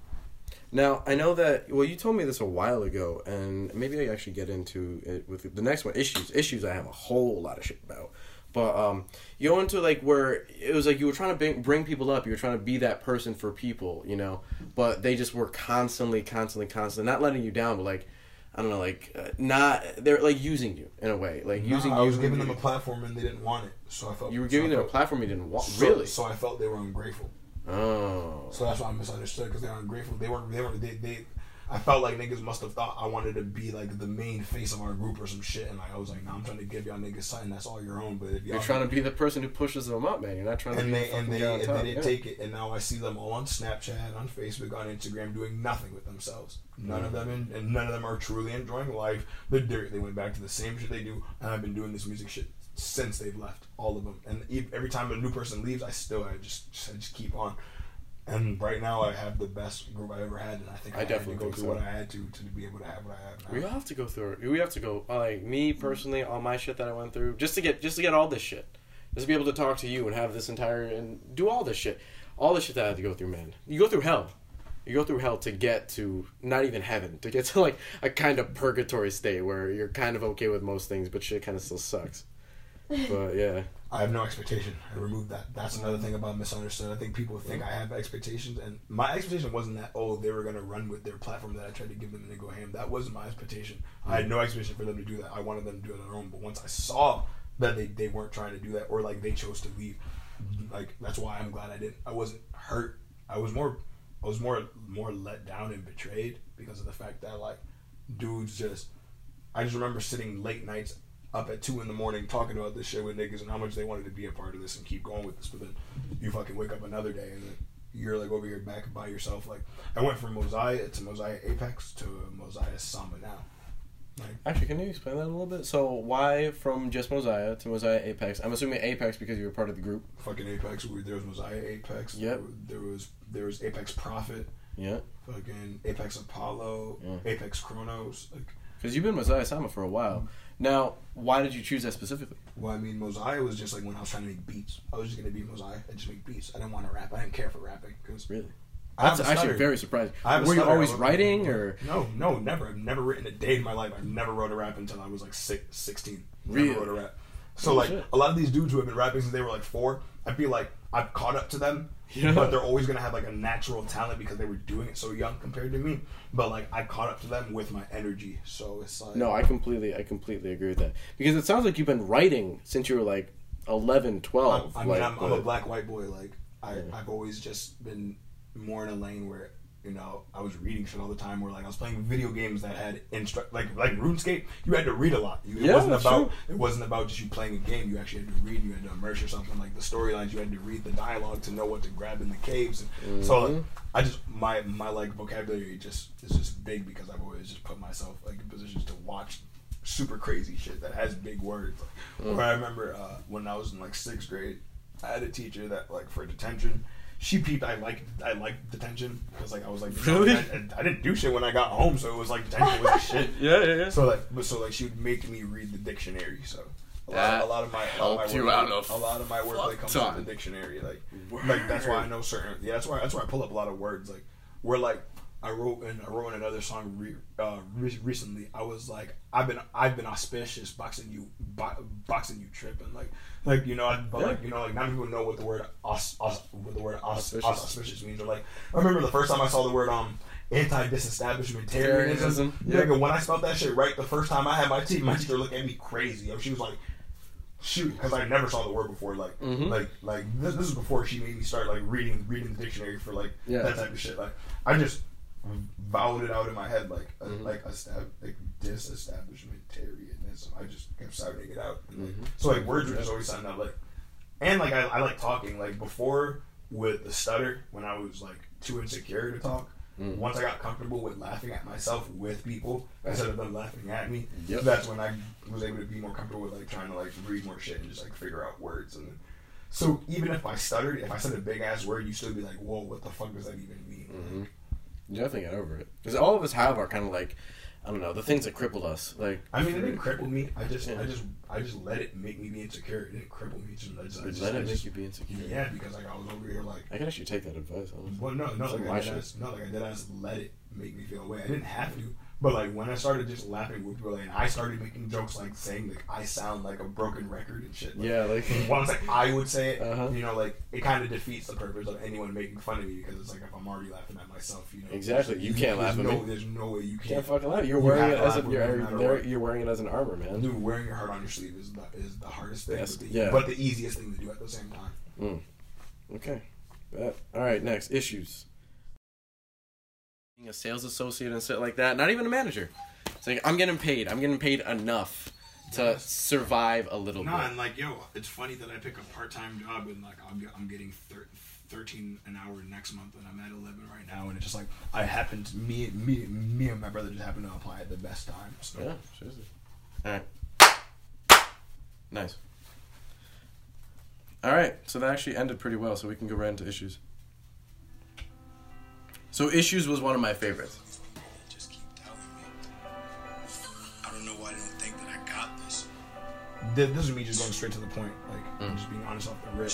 Now I know that. Well, you told me this a while ago, and maybe I actually get into it with the next one. Issues, issues. I have a whole lot of shit about. But um, you go into like where it was like you were trying to bring, bring people up. You were trying to be that person for people, you know. But they just were constantly, constantly, constantly not letting you down, but like I don't know, like uh, not they're like using you in a way, like using Nah, I was you. giving them a platform and they didn't want it, so I felt you were giving I them a felt- platform you didn't want. so- really? So I felt they were ungrateful. Oh. So that's why I misunderstood because they were ungrateful. They weren't. They weren't. They, they. I felt like niggas must have thought I wanted to be like the main face of our group or some shit, and like I was like, nah, I'm trying to give y'all niggas something that's all your own. But if y'all You're trying to be the person who pushes them up, man. You're not trying to and be they the and they guy on and they didn't Yeah. take it, and now I see them all on Snapchat, on Facebook, on Instagram, doing nothing with themselves. None of mm. them, in, and none of them are truly enjoying life. They're dirty. They went back to the same shit they do, and I've been doing this music shit since they've left. All of them, and every time a new person leaves, I still I just I just keep on. And right now, I have the best group I ever had, and I think I I, definitely to go through so. what I had to to be able to have what I have We now. all have to go through it. We have to go. Like me personally, all my shit that I went through, just to get just to get all this shit, just to be able to talk to you and have this entire and do all this shit, all the shit that I had to go through, man. You go through hell. You go through hell to get to not even heaven, to get to like a kind of purgatory state where you're kind of okay with most things, but shit kind of still sucks. But yeah, *laughs* I have no expectation. I removed that. That's another thing about misunderstood. I think people think I have expectations, and my expectation wasn't that oh they were gonna run with their platform that I tried to give them and they go ham. That wasn't my expectation. I had no expectation for them to do that. I wanted them to do it on their own. But once I saw that they, they weren't trying to do that or like they chose to leave, like that's why I'm glad I didn't. I wasn't hurt. I was more I was more more let down and betrayed because of the fact that like dudes just I just remember sitting late nights up at two in the morning talking about this shit with niggas and how much they wanted to be a part of this and keep going with this. But then you fucking wake up another day and then you're like over here back by yourself. Like I went from Mosiah to Mosiah Apex to Mosiah Sama now. Like actually, can you explain that a little bit? So why from just Mosiah to Mosiah Apex? I'm assuming Apex because you were part of the group. fucking Apex. we- There was Mosiah Apex. Yep. There was there was Apex Prophet. Yeah, Fucking Apex Apollo. Yeah. Apex Chronos. Like because you've been Mosiah Sama for a while. Now, why did you choose that specifically? Well, I mean, Mosiah was just like when I was trying to make beats. I was just gonna be Mosiah and just make beats. I didn't want to rap. I didn't care for rapping because Really? I That's actually very surprising. I Were you always I writing or? No, no, never. I've never written a day in my life. I've never wrote a rap until I was like six, 16. Never Really? wrote a rap. So Oh, like shit. a lot of these dudes who have been rapping since they were like four, I feel like I've caught up to them. Yeah. But they're always gonna have like a natural talent because they were doing it so young compared to me. But like I caught up to them with my energy. So it's like No, I completely, I completely agree with that because it sounds like you've been writing since you were like 11, 12. I mean, like, I'm, I'm a black white boy. Like I, Yeah. I've always just been more in a lane where you know I was reading shit all the time. Where like I was playing video games that had instru- like like RuneScape. You had to read a lot. You, it Yeah, wasn't about true. it wasn't about just you playing a game. You actually had to read. You had to immerse yourself in like the storylines. You had to read the dialogue to know what to grab in the caves. And So like, Mhm. I just my my like vocabulary just is just big because I've always just put myself like in positions to watch super crazy shit that has big words. Like, Where I remember uh, when I was in like sixth grade, I had a teacher that like for detention. She peeped. I like I liked detention because like I was like Really? I, I, I didn't do shit when I got home, so it was like detention was *laughs* shit. Yeah, yeah, yeah. So like, but so like she would make me read the dictionary. So a lot, That a lot of my a lot of helped my you wordplay- out a a lot of my wordplay fuck comes ton. from the dictionary. Like, like that's why I know certain. Yeah, that's why that's why I pull up a lot of words. Like, where like I wrote in I wrote in another song re, uh, re- recently. I was like, I've been I've been auspicious boxing you bo- boxing you tripping like like you know I, but like you know like not people know what the word aus, aus, what the word aus, Auspicious. auspicious. means or like I remember the first time I saw the word um anti disestablishmentarianism. Tarianism, yep. Nigga, when I spelled that shit right the first time I had my teeth, my teacher looked at me crazy. She was like, shoot, because I never saw the word before. Like, Mhm. like, like this, this is before she made me start like reading, reading the dictionary for like Yeah. that type of shit. Like, I just vowed it out in my head, like, uh, Mhm. like a stab, like disestablishmentarianism. I just kept sounding it out. And, like, Mhm. So like words were just always something that like, and like I, I like talking. Like before with the stutter, when I was like too insecure to talk. Mm. Once I got comfortable with laughing at myself with people instead of them laughing at me, Yep. that's when I was able to be more comfortable with like trying to like read more shit and just like figure out words. And so even if I stuttered, if I said a big ass word, you still be like, "Whoa, what the fuck does that even mean?" Mhm. You definitely get over it because all of us have our kind of like I don't know the things that crippled us. Like I mean, it didn't cripple me. I just, Yeah. I just, I just let it make me be insecure. It didn't cripple me. Just, I just, I Let just, it I make just- you be insecure. Yeah, because like I was over here like, I could actually take that advice. Honestly. well, no, no, It's like like I did ask, no, like I did ask, let it make me feel away. I didn't have to, but like when I started just laughing with people, like, and I started making jokes like saying like I sound like a broken record and shit. Like, Yeah, like once like I would say it, Uh-huh. you know, like it kind of defeats the purpose of anyone making fun of me because it's like if I'm already laughing at myself, you know. Exactly. there's- You can't laugh at no, me. There's no way you you can. can't fucking lie. You're You wearing it as laugh you're, you're, you're wearing it as an armor, man. Dude, wearing your heart on your sleeve is the is the hardest thing, Yes, but, the, yeah. but the easiest thing to do at the same time. Okay. Bet. All right. Next issues. Being a sales associate and shit like that. Not even a manager. It's like I'm getting paid. I'm getting paid enough to Yes. survive a little Nah, bit. and like, yo, it's funny that I pick a part time job and like I'm, I'm getting thir- 13 an hour next month and I'm at 11 right now, and it's just like I happened to me me me and my brother just happened to apply at the best time. So Yeah, seriously. All right. Nice. All right, so that actually ended pretty well, so we can go right into issues. So issues was one of my favorites. Just keep telling me. I don't know why they don't think that I got this. This is me just going straight to the point, like Mm. just being honest off the rip.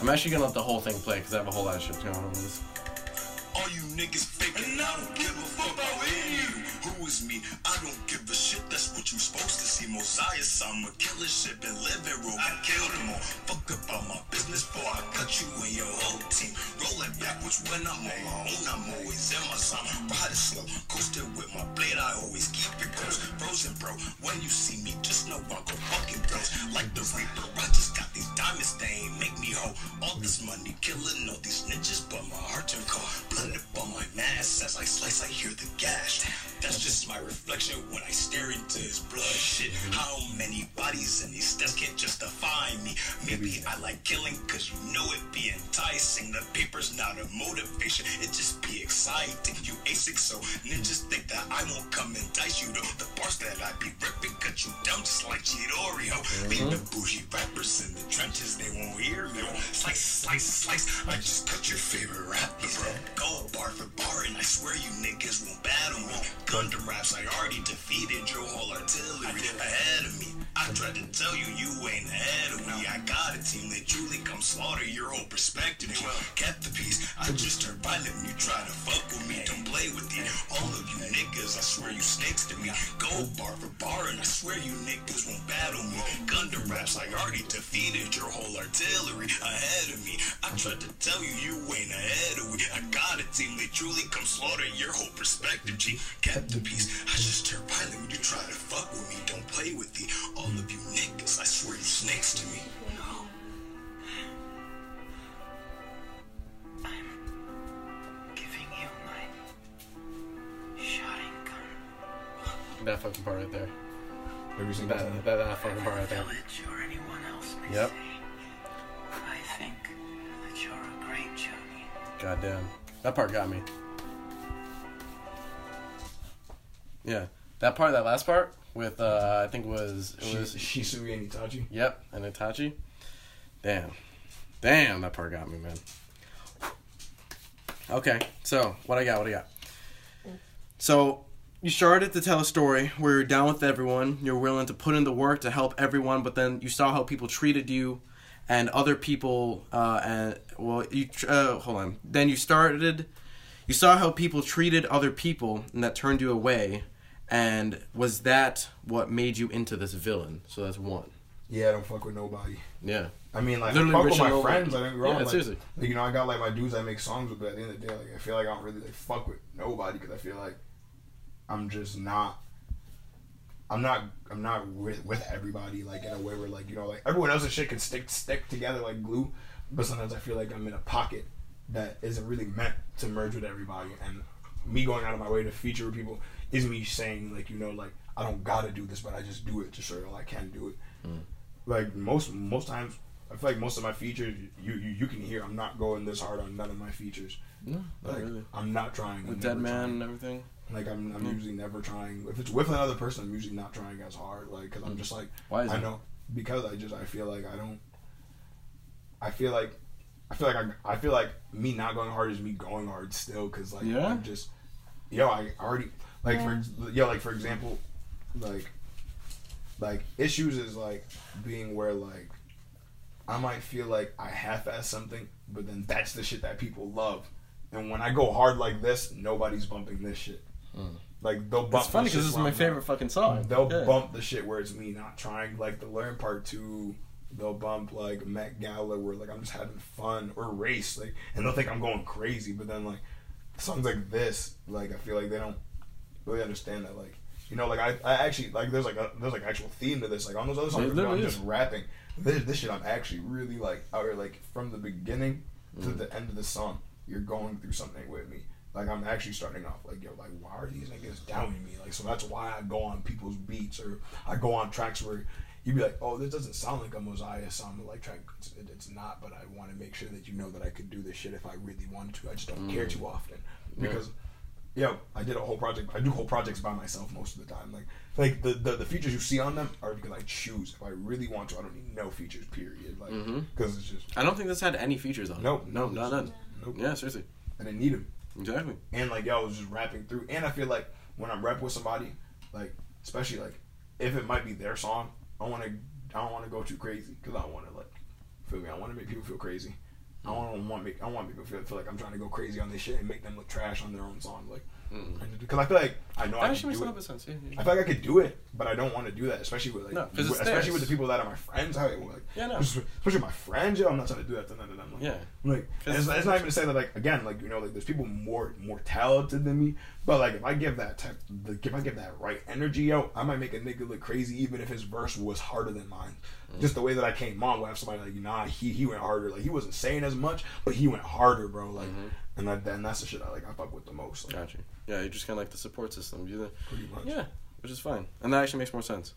I'm actually gonna let the whole thing play because I have a whole lot of shit going on this. All you niggas fake and I don't give a fuck about you. Who is me? I don't give a shit. That's what you supposed to see. Mosiah, I'm a killer. Been living rogue. I killed them all. Fuck about my business before I cut you and your whole team. Rolling backwards when I'm on my own. I'm always in my zone. Ride it slow. Coasting with my blade. I always keep it close. Frozen, bro. When you see me, just know I go fucking close. Like the Reaper. I just diamonds. They ain't make me whole. All this money killing all these ninjas, but my heart turned cold. Blood up on my mask as I slice, I hear the gash. That's just my reflection when I stare into his blood. Shit, how many bodies in these steps can't justify me? Maybe I like killing cause you know it be enticing. The paper's not a motivation, it just be exciting. You A6, so ninjas think that I won't come and dice you though. The bars that I be ripping cut you down just like Chidori, ho. Leave the uh-huh. bougie rappers in the trenches, they won't hear me. Slice, slice, slice, I just cut your favorite rapper, bro. Go bar for bar, and I swear you niggas won't battle me. Gundam raps, I already defeated your whole artillery ahead of me. I tried to tell you, you ain't ahead of me. I got a team that truly come slaughter your whole perspective. You kept the peace, I just turned violent when you try to fuck with me. Don't play with it. All of you niggas, I swear you snakes to me. Go bar for bar, and I swear you niggas won't battle me. Gundam raps, I already defeated your whole artillery ahead of me. I tried to tell you, you ain't ahead of me. I got a team that truly come slaughter your whole perspective. G kept the peace, I just turned violent when you try to fuck with me. Don't play with it. All of you niggas, I swear you snakes to me. No. Giving you my shotting gun. That fucking part right there. Every single That, time. that, that fucking part right there. Or anyone else Yep. say. Great journey. Goddamn. That part got me. Yeah. That part, that last part with uh I think was it Shi- was Shisui and Itachi. Yep, and Itachi. Damn. Damn, that part got me, man. Okay, so what I got, what I got. So you started to tell a story where you're down with everyone, you're willing to put in the work to help everyone, but then you saw how people treated you and other people uh and well you uh, hold on. Then you started you saw how people treated other people and that turned you away and was that what made you into this villain? So that's one. Yeah, I don't fuck with nobody. Yeah. I mean, like, Literally I fuck with my friends. I don't wrong. Yeah, like, seriously. like, you know, I got like my dudes I make songs with, but at the end of the day, like, I feel like I don't really like fuck with nobody because I feel like I'm just not. I'm not. I'm not with with everybody like in a way where like you know like everyone else's shit can stick stick together like glue, but sometimes I feel like I'm in a pocket that isn't really meant to merge with everybody. And me going out of my way to feature with people is me saying like you know like I don't gotta do this, but I just do it to show you I can do it. Mm. Like most most times I feel like most of my features, you you, you can hear I'm not going this hard on none of my features. No, not Like really. I'm not trying. With Dead Man trying. and everything. Like I'm, I'm Mm. usually never trying. If it's with another person, I'm usually not trying as hard. Like, because I'm Mm. just like, Why is I that? know because I just I feel like I don't. I feel like, I feel like I, I feel like me not going hard is me going hard still. Cause like Yeah? I'm just, yo, I already like for yo like for example, like, like issues is like being where like. I might feel like I half-ass something, but then that's the shit that people love. And when I go hard like this, nobody's bumping this shit. Mm. Like they'll bump. It's funny the shit because this is where my favorite fucking song. They'll Yeah. bump the shit where it's me not trying. Like the learn part two, they'll bump like Met Gala where like I'm just having fun or race like, and they'll think I'm going crazy. But then like songs like this, like I feel like they don't really understand that. Like you know, like I, I actually like there's like a there's like actual theme to this. Like on those other songs, I'm just rapping. This, this shit I'm actually really like out here like from the beginning to Mm. the end of the song. You're going through something with me. Like I'm actually starting off like yo, like why are these niggas downing me? Like so that's why I go on people's beats or I go on tracks where you'd be like, oh, this doesn't sound like a Mosiah song, like track. It's, it- it's not, but I want to make sure that you know that I could do this shit if I really wanted to. I just don't care mm. too often Yeah. because. Yo, I did a whole project. I do whole projects by myself most of the time. Like, like the, the the features you see on them are because I choose. If I really want to, I don't need no features. Period. Like, mm-hmm. because it's just I don't think this had any features on it. Nope. No, not none. nope. Yeah, seriously. I didn't need them. Exactly. and like I was just rapping through. And I feel like when I'm rapping with somebody, like especially like if it might be their song, I want to I don't want to go too crazy because I want to like feel me. I want to make people feel crazy. I mm. don't want make I want people feel, feel like I'm trying to go crazy on this shit and make them look trash on their own song. Like Mm. because I feel like I know I That can actually makes do a it. little bit of sense. Yeah, yeah. I feel like I could do it, but I don't want to do that, especially with like, No, 'cause it's especially theirs. with the people that are my friends. How like, Yeah, no. especially my friends. Yo, I'm not trying to do that to none of them. Like, Yeah. like, and it's, it's not even to say that, like, again, like, you know, like, there's people more more talented than me, but like, if I give that type, like, if I give that right energy, out, I might make a nigga look crazy, even if his verse was harder than mine. Just the way that I came on, where have somebody like, nah, he he went harder, like, he wasn't saying as much, but he went harder, bro, like, Mm-hmm. and that, and that's the shit I like, I fuck with the most, like, Gotcha. Yeah, you're just kind of like the support system. You the, pretty much. yeah, which is fine, and that actually makes more sense.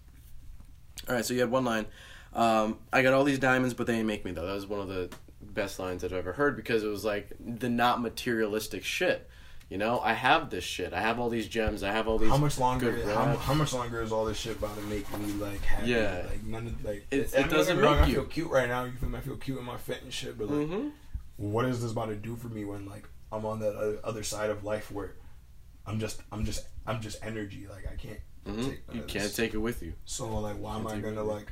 All right, so you had one line. Um, I got all these diamonds, but they ain't make me though. That was one of the best lines that I've ever heard because it was like the not materialistic shit. You know, I have this shit. I have all these gems. I have all these. How much longer? How, how much longer is all this shit about to make me like happy? Yeah. like none of like It- it doesn't me wrong, make I feel cute right now. You feel me? I feel cute in my fit and shit. But like, hmm what is this about to do for me when like I'm on that other- other side of life where I'm just I'm just I'm just energy. Like I can't. hmm take You can't take it with you. So like, why am I gonna like?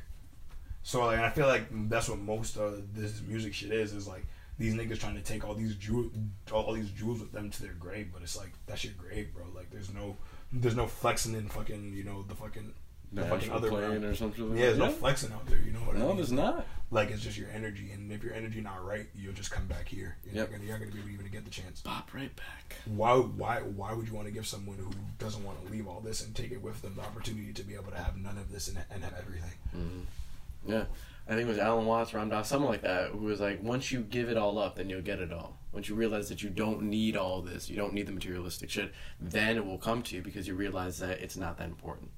So like, I feel like that's what most of this music shit is. Is like these niggas trying to take all these jewel, all, these jewels with them to their grave. But it's like that's your grave, bro. Like there's no, there's no flexing in fucking, you know, the fucking, the fucking other plane or something. Yeah, there's no flexing out there. You know what I No, mean? there's not. Like it's just your energy, and if your energy not right, you'll just come back here. You're Yep. not gonna, you're not gonna be able to even get the chance. Pop right back. Why, why, why would you want to give someone who doesn't want to leave all this and take it with them the opportunity to be able to have none of this and, and have everything? Mm-hmm. Yeah. I think it was Alan Watts, Ram Dass, something like that, who was like, once you give it all up, then you'll get it all. Once you realize that you don't need all this, you don't need the materialistic shit, then it will come to you because you realize that it's not that important.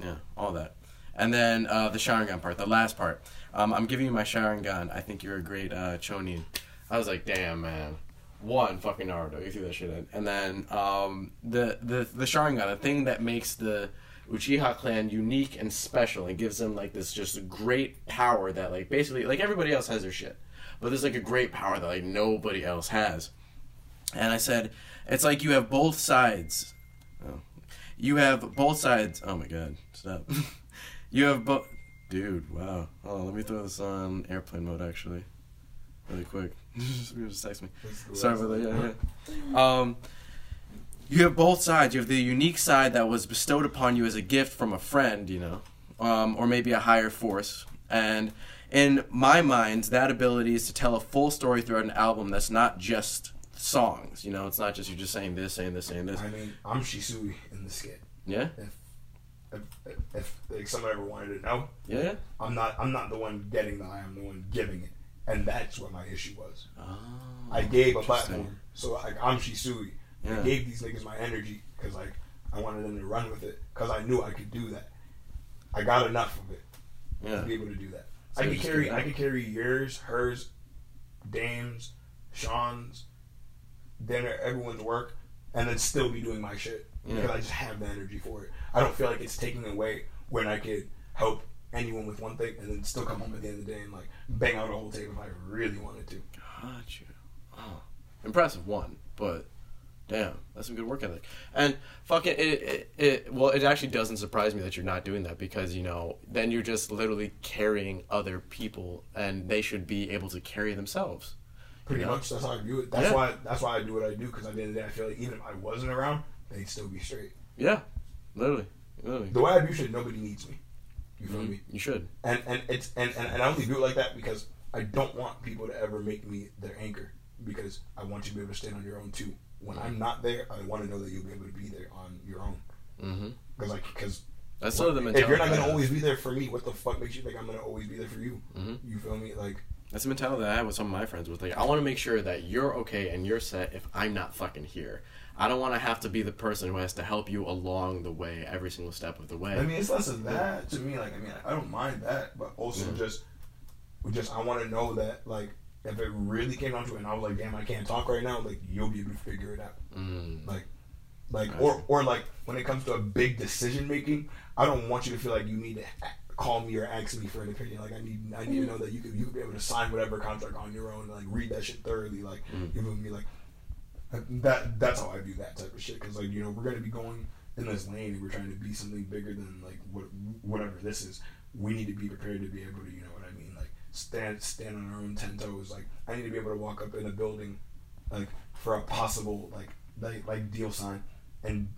Yeah, all that. And then uh, the Sharingan part, the last part. Um, I'm giving you my Sharingan. I think you're a great uh, Chunin. I was like, damn, man. One, fucking Naruto. You threw that shit in. And then um, the, the, the Sharingan, the thing that makes the Uchiha clan unique and special and gives them like this just great power that like basically like everybody else has their shit. But there's like a great power that like nobody else has. And I said, it's like you have both sides. Oh. You have both sides. Oh my god, stop. *laughs* you have both. Dude, wow. Hold on, let me throw this on airplane mode actually. Really quick. just, *laughs* just text me. Sorry about that. Yeah, yeah. Um, you have both sides. You have the unique side that was bestowed upon you as a gift from a friend, you know, um, or maybe a higher force. And in my mind, that ability is to tell a full story throughout an album that's not just songs. You know, it's not just you're just saying this, saying this, saying this. I mean, I'm Shisui in the skit. Yeah, If, if, if like someone ever wanted to know, yeah. I'm not. I'm not the one getting the. I'm the one giving it, and that's what my issue was. Oh, I gave a platform, so like I'm Shisui. Yeah. I gave these niggas my energy because like I wanted them to run with it because I knew I could do that. I got enough of it Yeah. to be able to do that. So I could carry I could carry yours, hers, Dame's, Sean's, dinner, everyone's work, and then still be doing my shit Yeah. because I just have the energy for it. I don't feel like it's taking away when I could help anyone with one thing and then still come home at the end of the day and like bang out a whole tape if I really wanted to. Got you. Oh. Impressive one, but damn, that's some good work ethic. And fucking it, it, it well, it actually doesn't surprise me that you're not doing that because you know then you're just literally carrying other people, and they should be able to carry themselves. Pretty Yeah. much that's how I view it. That's Yeah. why that's why I do what I do because at the end of the day I feel like even if I wasn't around, they'd still be straight. Yeah, literally, literally. The way I view shit, nobody needs me. You feel Mhm. me? You should. and and it's and, and, and I only do it like that because I don't want people to ever make me their anchor because I want you to be able to stand on your own too. When I'm not there, I want to know that you'll be able to be there on your own. Mm-hmm. Because like because That's sort of the mentality. if you're not gonna always be there for me, what the fuck makes you think I'm gonna always be there for you? Mhm. You feel me? Like That's the mentality that I have with some of my friends. With like, I want to make sure that you're okay and you're set if I'm not fucking here. I don't want to have to be the person who has to help you along the way, every single step of the way. I mean, it's less of that to me. Like I mean, I don't mind that, but also Yeah. just just I want to know that like. If it really came down to it, and I was like, "Damn, I can't talk right now," like you'll be able to figure it out. Mm. Like, like, or or like when it comes to a big decision making, I don't want you to feel like you need to call me or ask me for an opinion. Like, I need I need to know that you could you could be able to sign whatever contract on your own, like read that shit thoroughly. Like, Mhm. you feel me? Like, that that's how I view that type of shit. Because like you know we're gonna be going in this lane and we're trying to be something bigger than like what whatever this is. We need to be prepared to be able to you know what I mean like stand stand on our own ten toes. Like I need to be able to walk up in a building like for a possible like like, like deal sign and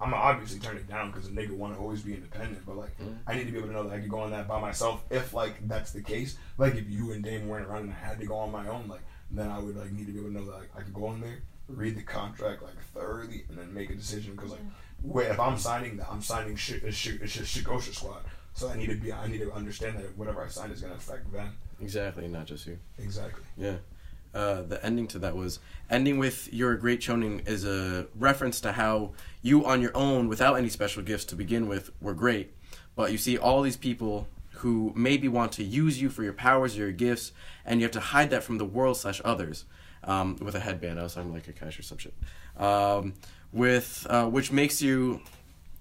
I'm obviously turn it down because a nigga want to always be independent, but like Mhm. I need to be able to know that I could go on that by myself if like that's the case. Like if you and Dame weren't around and I had to go on my own, like then I would like need to be able to know that like, I could go in there, read the contract like thoroughly, and then make a decision. Because like where if I'm signing that, I'm signing shit. It's shit. It's just Shigosha squad. So I need to be. I need to understand that whatever I sign is gonna affect them. Exactly, not just you. Exactly. Yeah. Uh, the ending to that was ending with "You're a great choning" is a reference to how you, on your own, without any special gifts to begin with, were great. But you see all these people who maybe want to use you for your powers or your gifts, and you have to hide that from the world slash others. Um, with a headband, I was sounding like Kakashi or some shit. Um, with uh, which makes you,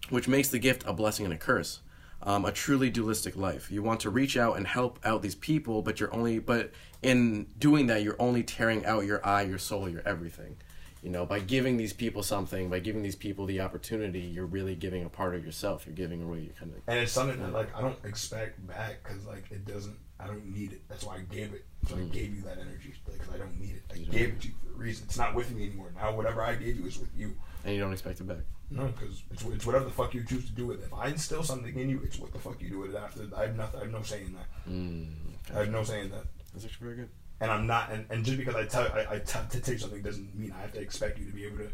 which makes the gift a blessing and a curse. Um, a truly dualistic life. You want to reach out and help out these people, but you're only, but in doing that, you're only tearing out your eye, your soul, your everything. You know, by giving these people something, by giving these people the opportunity, you're really giving a part of yourself. You're giving away your kind of. And it's something that like I don't expect back because like it doesn't. I don't need it. That's why I gave it. So I gave you that energy because I don't need it. I You gave it to you for a reason. It's not with me anymore. Now whatever I gave you is with you. And you don't expect it back. No, because it's, it's whatever the fuck you choose to do with it. If I instill something in you, it's what the fuck you do with it after. I have nothing. I have no say in that. Mm, I have no say in that. That's actually very good. And I'm not. And, and just because I tell I, I tell to tell you something doesn't mean I have to expect you to be able to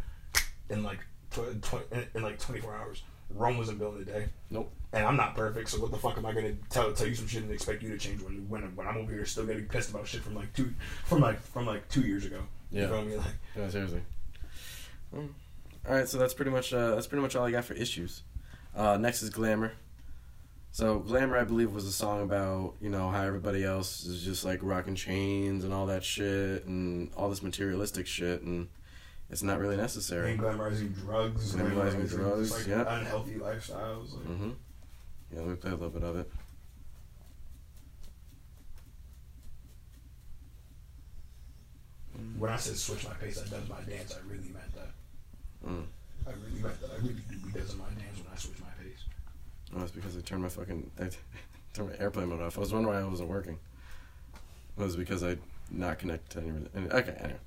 in like tw- tw- in, in like 24 hours. Rome wasn't built in a day. Nope. And I'm not perfect, so what the fuck am I gonna tell tell you some shit and expect you to change when when when I'm over here still getting pissed about shit from like two from like from like two years ago. Yeah. You feel me? Like Yeah, seriously. Mm. All right, so that's pretty much uh, that's pretty much all I got for issues. Uh, next is Glamour. So Glamour, I believe, was a song about you know how everybody else is just like rocking chains and all that shit and all this materialistic shit, and it's not really necessary. and glamorizing drugs, Glamorizing drugs, like yeah. unhealthy lifestyles. Like, hmm Yeah, let me play a little bit of it. When I said switch my pace, I does my dance. I really meant that. Mm. I really meant that. I really do be does my dance when I switch my pace. Oh, that's because I turned my fucking *laughs* I turned my airplane mode off. I was wondering why it wasn't working. It was because I not connected to any. any- Okay, anyway,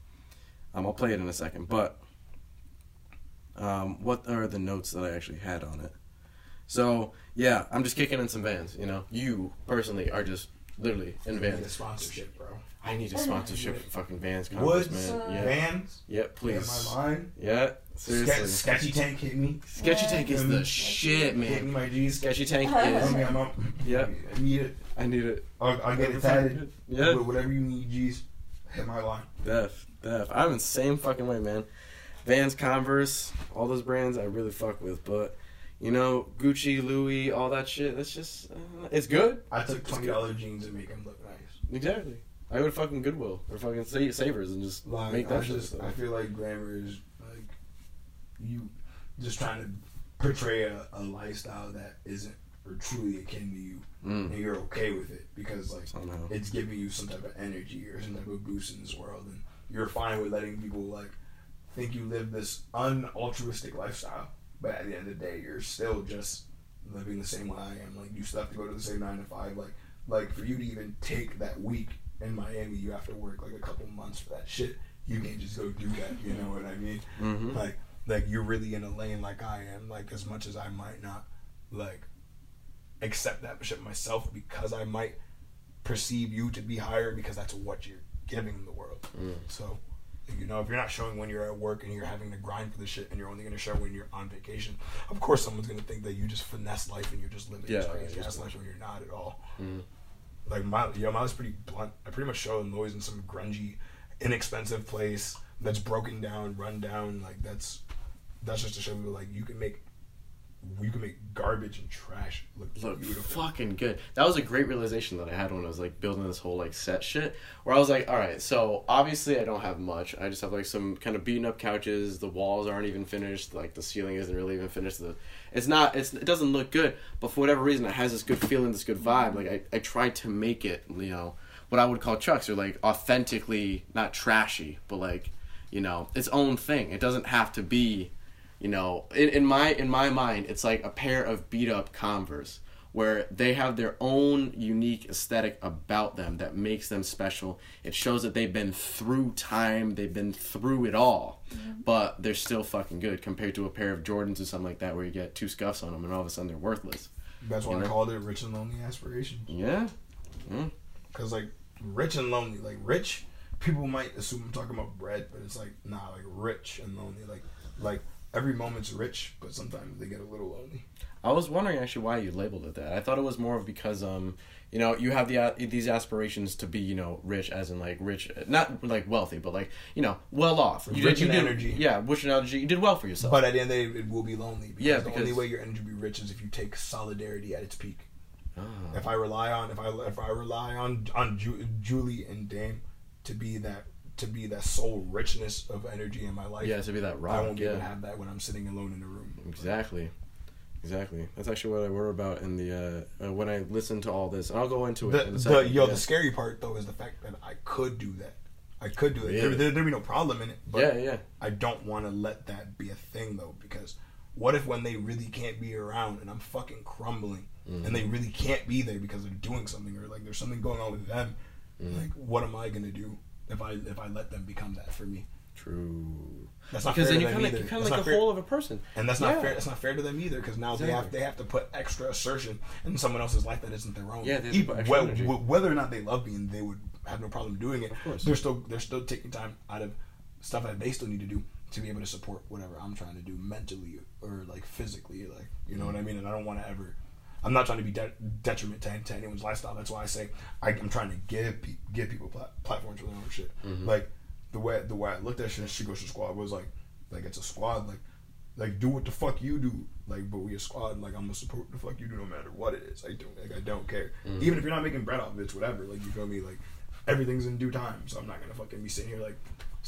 um, I'll play it in a second. But um, what are the notes that I actually had on it? So yeah, I'm just kicking in some vans. You know, you personally are just literally in I need a vans. sponsorship, bro. I need a sponsorship for fucking vans, Woods, Converse, man. Yeah, Vans, Yep, Get please. my line. Yeah, seriously. Ske- sketchy tank hit me. Sketchy Tank is the shit, man. Hit me man. my G's. Sketchy Tank I is. I'm up. Yeah. I need it. I need it. I'll, I'll get it tatted. Yeah. Wh- Whatever you need, G's. Hit my line. Def, def. I'm in the same fucking way, man. Vans, Converse, all those brands I really fuck with, but you know, Gucci, Louis, all that shit. That's just, uh, it's good. I took It's twenty good. dollar jeans and make them look nice. Exactly. I go to fucking Goodwill or fucking Sa- Savers and just Like make I that shit. just. I feel like glamour is like you just trying to portray a, a lifestyle that isn't or truly akin to you, Mm. and you're okay with it because like Somehow. it's giving you some type of energy or some type of boost in this world, and you're fine with letting people like think you live this unaltruistic lifestyle, but at the end of the day, you're still just living the same way I am. Like you still have to go to the same nine to five. Like like for you to even take that week in Miami, you have to work like a couple months for that shit. You can't just go do that. You know what I mean? Mhm. Like like you're really in a lane like I am. Like as much as I might not like accept that shit myself because I might perceive you to be higher because that's what you're giving the world. Mm. So, you know, if you're not showing when you're at work and you're having to grind for the shit and you're only going to show when you're on vacation, of course someone's going to think that you just finesse life and you're just living Yeah, this yeah, crazy ass life when you're not at all. Mm. Like, my, yo, mine was pretty blunt. I pretty much show them always in some grungy, inexpensive place that's broken down, run down. Like, that's that's just to show people, like, you can make you can make garbage and trash look, look beautiful. fucking good. That was a great realization that I had when I was like building this whole like set shit. Where I was like, all right, so obviously I don't have much. I just have like some kind of beaten up couches. The walls aren't even finished. Like the ceiling isn't really even finished. The it's not. It's it doesn't look good. But for whatever reason, it has this good feeling, this good vibe. Like I I tried to make it, you know, what I would call Chucks or like authentically not trashy, but like you know its own thing. It doesn't have to be you know in, in my in my mind it's like a pair of beat up converse where they have their own unique aesthetic about them that makes them special. It shows that they've been through time they've been through it all mm-hmm. but they're still fucking good compared to a pair of jordans or something like that where you get two scuffs on them and all of a sudden they're worthless. That's why You I know? called it rich and lonely aspirations. yeah. Cause like rich and lonely, like rich, people might assume I'm talking about bread, but it's like nah, like rich and lonely, like like every moment's rich, but sometimes they get a little lonely. I was wondering actually why you labeled it that. I thought it was more of because um you know you have the uh, these aspirations to be you know rich as in like rich not like wealthy but like you know well off. You Rich you in did, energy. Yeah, rich in energy. You did well for yourself. But at the end of the day, it will be lonely. Because Yeah, the only way your energy will be rich is if you take solidarity at its peak. Ah. If I rely on if I if I rely on on Ju- Julie and Dame to be that to be that sole richness of energy in my life, yeah, to be that rock. I won't be able to have that when I'm sitting alone in a room. exactly, exactly. That's actually what I worry about in the uh, uh, when I listen to all this. And I'll go into it. The, in a the second. yo, yeah. the scary part though is the fact that I could do that. I could do it. Yeah. There, there, there'd be no problem in it. But yeah, yeah. I don't want to let that be a thing though, because what if when they really can't be around and I'm fucking crumbling and Mm-hmm. they really can't be there because they're doing something or like there's something going on with them? Mm-hmm. Like, what am I gonna do if I if I let them become that for me? True. That's not Because fair then to you them kind of either. you kind That's of not like the fair- whole of a person. And that's not Yeah. fair. That's not fair to them either, because now they have they have to put extra assertion in someone else's life that isn't their own. Yeah, they have to Even- put extra whe- energy. whether or not they love me, and they would have no problem doing it. Of course. they're still they're still taking time out of stuff that they still need to do to be able to support whatever I'm trying to do mentally or like physically, like you know mm-hmm. what I mean. And I don't want to ever. I'm not trying to be de- detriment to, to anyone's lifestyle. That's why I say I, I'm trying to give pe- give people plat- platforms for their own shit. Mm-hmm. Like the way the way I looked at shit, Shigosha squad was like like it's a squad like like do what the fuck you do. Like but we a squad like I'm gonna support the fuck you do no matter what it is. I don't like I don't care. Mm-hmm. Even if you're not making bread off of it it's whatever. Like you feel me? Like everything's in due time. So I'm not gonna fucking be sitting here like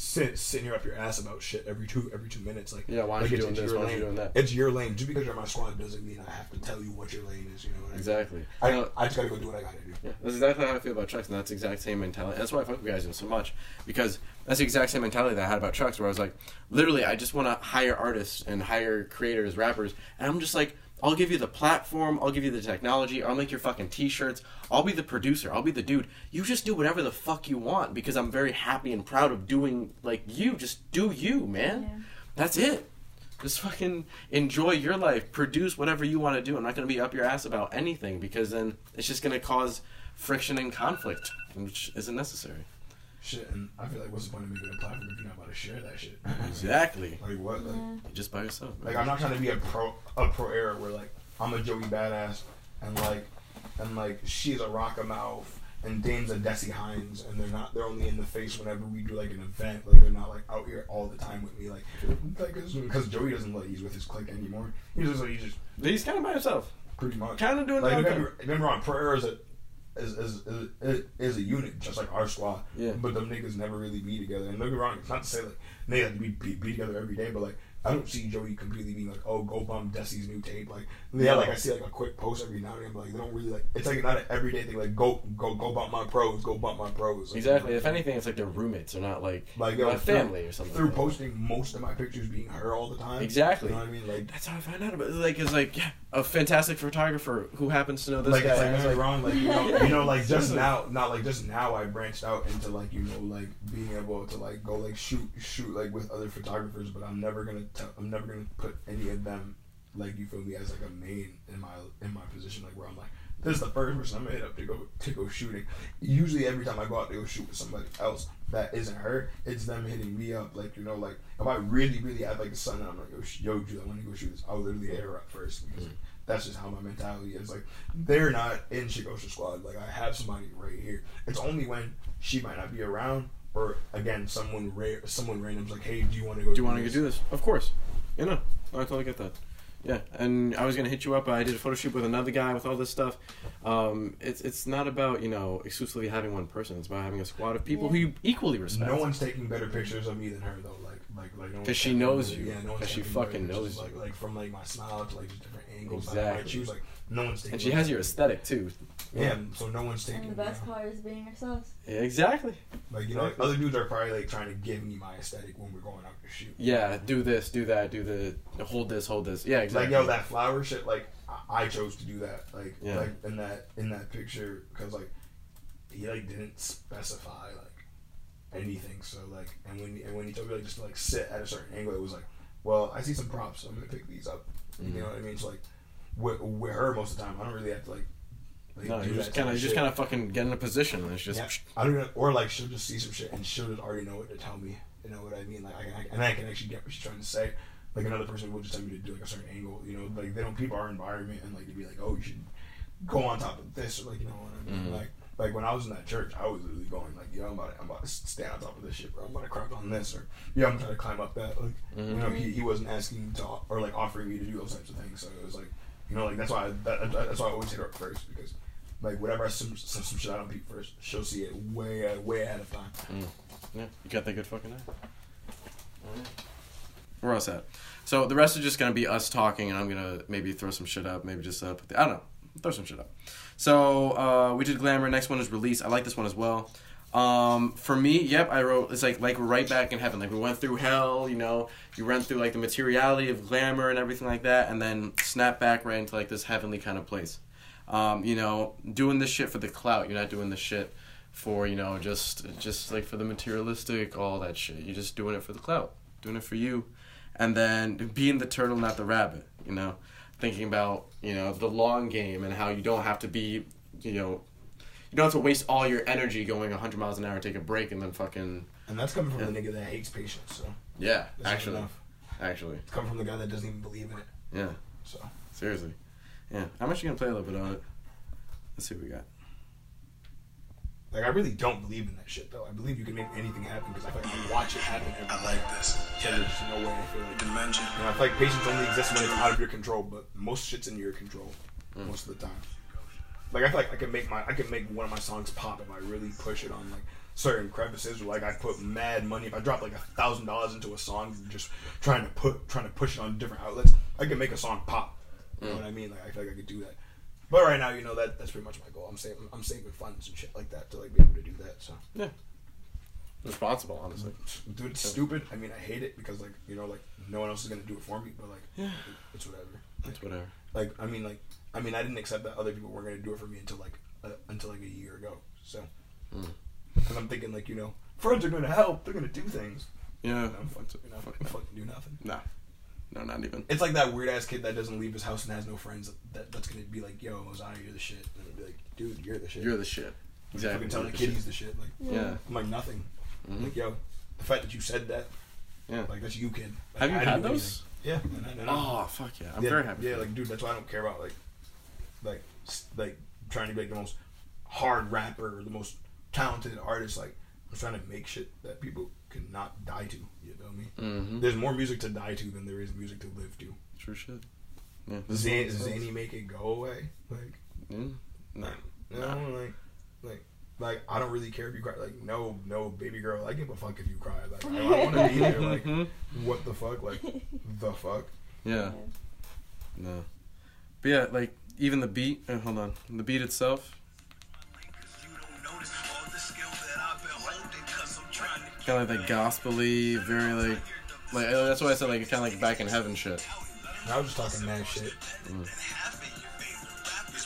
sit sitting here up your ass about shit every two every two minutes like Yeah, why aren't like, you doing this? Why aren't you doing that? it's your lane just because you're my squad doesn't mean I have to tell you what your lane is you know what I mean? Exactly. I, I just gotta go do what I gotta do Yeah, that's exactly how I feel about trucks, and that's the exact same mentality. That's why I fuck with you guys so much because that's the exact same mentality that I had about trucks, where I was like, literally, I just want to hire artists and hire creators, rappers, and I'm just like, I'll give you the platform, I'll give you the technology, I'll make your fucking t-shirts, I'll be the producer, I'll be the dude. You just do whatever the fuck you want because I'm very happy and proud of doing like you. Just do you, man. Yeah. That's it. Just fucking enjoy your life. Produce whatever you want to do. I'm not going to be up your ass about anything because then it's just going to cause friction and conflict, which isn't necessary. Shit and I feel like what's the point of me making a platform if you're not about to share that shit *laughs* Exactly. like what like You're just by yourself. Like I'm not trying to be a pro a pro era where like I'm a Joey Bada$$ and like and like she's a rockamouth and Dame's a Dessy Hinds, and they're not. They're only in the face whenever we do like an event. Like they're not like out here all the time with me. Like, like because Joey doesn't like he's with his clique anymore. He's just like he's just He's kind of by himself. pretty much Kind of doing like. his Remember, remember on prayer is a is, is, is, is a unit just like our squad. Yeah. But them niggas never really be together. And don't get me wrong, it's not to say like they have to be, be be together every day, but like. I don't see Joey completely being like, oh, go bump Dessy's new tape. Like, yeah, like I see like a quick post every now and then, but like they don't really like. It's like not an everyday thing. Like, go, go, go bump my pros, go bump my pros. Like, Exactly. If anything, it's like they're roommates. They're not like like like yo, family or something. Through like that. posting most of my pictures being her all the time. Exactly. You know what I mean? Like, That's how I found out about it. Like, it's like yeah, a fantastic photographer who happens to know this like, guy. it's like, I like, like, wrong. Like, you know, you know, like just *laughs* now, not like just now, I branched out into like you know, like being able to like go like shoot, shoot like with other photographers. But I'm never gonna, tell, I'm never gonna put any of them, like you feel me, as like a main in my in my position, like where I'm like. This is the first person I'm gonna hit up to go to go shooting. Usually, every time I go out to go shoot with somebody else that isn't her, it's them hitting me up. Like you know, like if I really, really have like a son, I'm like, yo, yo, Jude, I want to go shoot this. I'll literally hit her up first because mm-hmm. that's just how my mentality is. Like they're not in Shigosha squad. Like I have somebody right here. It's only when she might not be around, or again, someone rare, someone random's like, hey, do you want to go? do you want to go do this? Of course. You know, I totally get that. Yeah, and I was gonna hit you up. I did a photo shoot with another guy with all this stuff. Um, it's it's not about you know exclusively having one person. It's about having a squad of people who you equally respect. No one's taking better pictures of me than her though. Like, like, like, no one's 'Cause she knows better- you. Yeah, no one's 'Cause she fucking knows Like, you. like like from like my smile to like different angles. Like, Exactly. my shoes, like no one's taking. and she has your aesthetic too. Yeah, so no one's taking. And the best part is being ourselves. Yeah, exactly. Like you know, other dudes are probably like trying to give me my aesthetic when we're going out to shoot. Yeah, do this, do that, do the hold this, hold this. Yeah, exactly. Like yo, that flower shit. Like I- I chose to do that. Like Yeah. like in that in that picture because like he like didn't specify like anything. So like and when and when he told me like just to, like sit at a certain angle, it was like, well, I see some props. So I'm gonna pick these up. Mhm. You know what I mean? So like with, with her most of the time, I don't really have to like. like no, you just kind of, you just kind of fucking get in a position and it's just. Yeah, I don't know, or like she'll just see some shit and she'll just already know what to tell me. You know what I mean? Like, I, I, and I can actually get what she's trying to say. Like another person will just tell me to do like a certain angle. You know, like they don't keep our environment and like to be like, oh, you should go on top of this or like you know what I mean? Mhm. Like, like when I was in that church, I was literally going like, yo, I'm about, to, I'm about to stand on top of this shit, bro. I'm about to crack on this or yeah, I'm trying to climb up that. Like, you Mhm. know, he, he wasn't asking to or like offering me to do those types of things. So it was like, you know, like that's why I, that, that's why I always hit her up first because like whatever I some, some, some shit I don't peep first, she'll see it way uh, way ahead of time. Yeah, you got that good fucking eye. Alright. Where else at? So the rest is just gonna be us talking, and I'm gonna maybe throw some shit up, maybe just uh, put the, I don't know, throw some shit up. So uh, we did glamour. Next one is release. I like this one as well. Um, for me, yep, I wrote it's like like right back in heaven. Like we went through hell, you know. You run through like the materiality of glamour and everything like that, and then snap back right into like this heavenly kind of place. Um, you know, doing this shit for the clout. You're not doing this shit for you know just just like for the materialistic, all that shit. You're just doing it for the clout, doing it for you, and then being the turtle, not the rabbit. You know, thinking about you know the long game and how you don't have to be you know you don't have to waste all your energy going 100 miles an hour, take a break, and then fucking And that's coming from the nigga that hates patience. So yeah, that's actually, actually, it's coming from the guy that doesn't even believe in it. yeah, So seriously, yeah. How much you gonna play a little bit on it? Let's see what we got. like I really don't believe in that shit though. I believe you can make anything happen because I feel like I watch it happen every I like this. So Yeah. there's no way I feel like. Dimension. And I feel like patience only exists when it's out of your control, but most shit's in your control mm. most of the time. Like I feel like I can make my I can make one of my songs pop if I really push it on like certain crevices or like I put mad money if I drop like a thousand dollars into a song just trying to put trying to push it on different outlets, I can make a song pop. You know mm. what I mean? Like I feel like I could do that. But right now, you know that that's pretty much my goal. I'm saving I'm saving funds and shit like that to like be able to do that. So yeah. Responsible, honestly. dude, it's stupid. I mean, I hate it because like you know like no one else is gonna do it for me. But like Yeah. it's whatever. It's whatever. like I mean like I mean I didn't accept that other people weren't gonna do it for me until like uh, until like a year ago. So Mm. and I'm thinking like you know friends are gonna help. They're gonna do things. Yeah. And I'm fucking, you know, fucking, fucking do nothing. Nah. No, not even. It's like that weird ass kid that doesn't leave his house and has no friends. That that's gonna be like, yo, Mosiah, you're the shit. And I'd be like, dude, you're the shit. You're the shit. Exactly. Fucking tell You're the the kid shit. he's the shit. Like Yeah. I'm like nothing. Mhm. Like yo, the fact that you said that, Yeah. like that's you, kid. Like, Have you I had didn't those? anything. Yeah. And I, and I- Oh fuck yeah! I'm yeah, very happy. Yeah, like dude, that's why I don't care about like, like, like trying to be like the most hard rapper or the most talented artist. Like I'm trying to make shit that people cannot die to. You feel me? Mm-hmm. There's more music to die to than there is music to live to. True shit. Yeah. Does Zan- Zanny make it go away? Like Mm. no, no, like like. Like I don't really care if you cry. Like no, no, baby girl. I give a fuck if you cry. Like I, I want to be there. Like *laughs* what the fuck? Like the fuck? Yeah. No. But yeah, like even the beat. Uh, hold on. The beat itself. Kind of like that gospel-y, very like, like uh, that's why I said like kind of like back in heaven shit. I was just talking mad shit. Mm.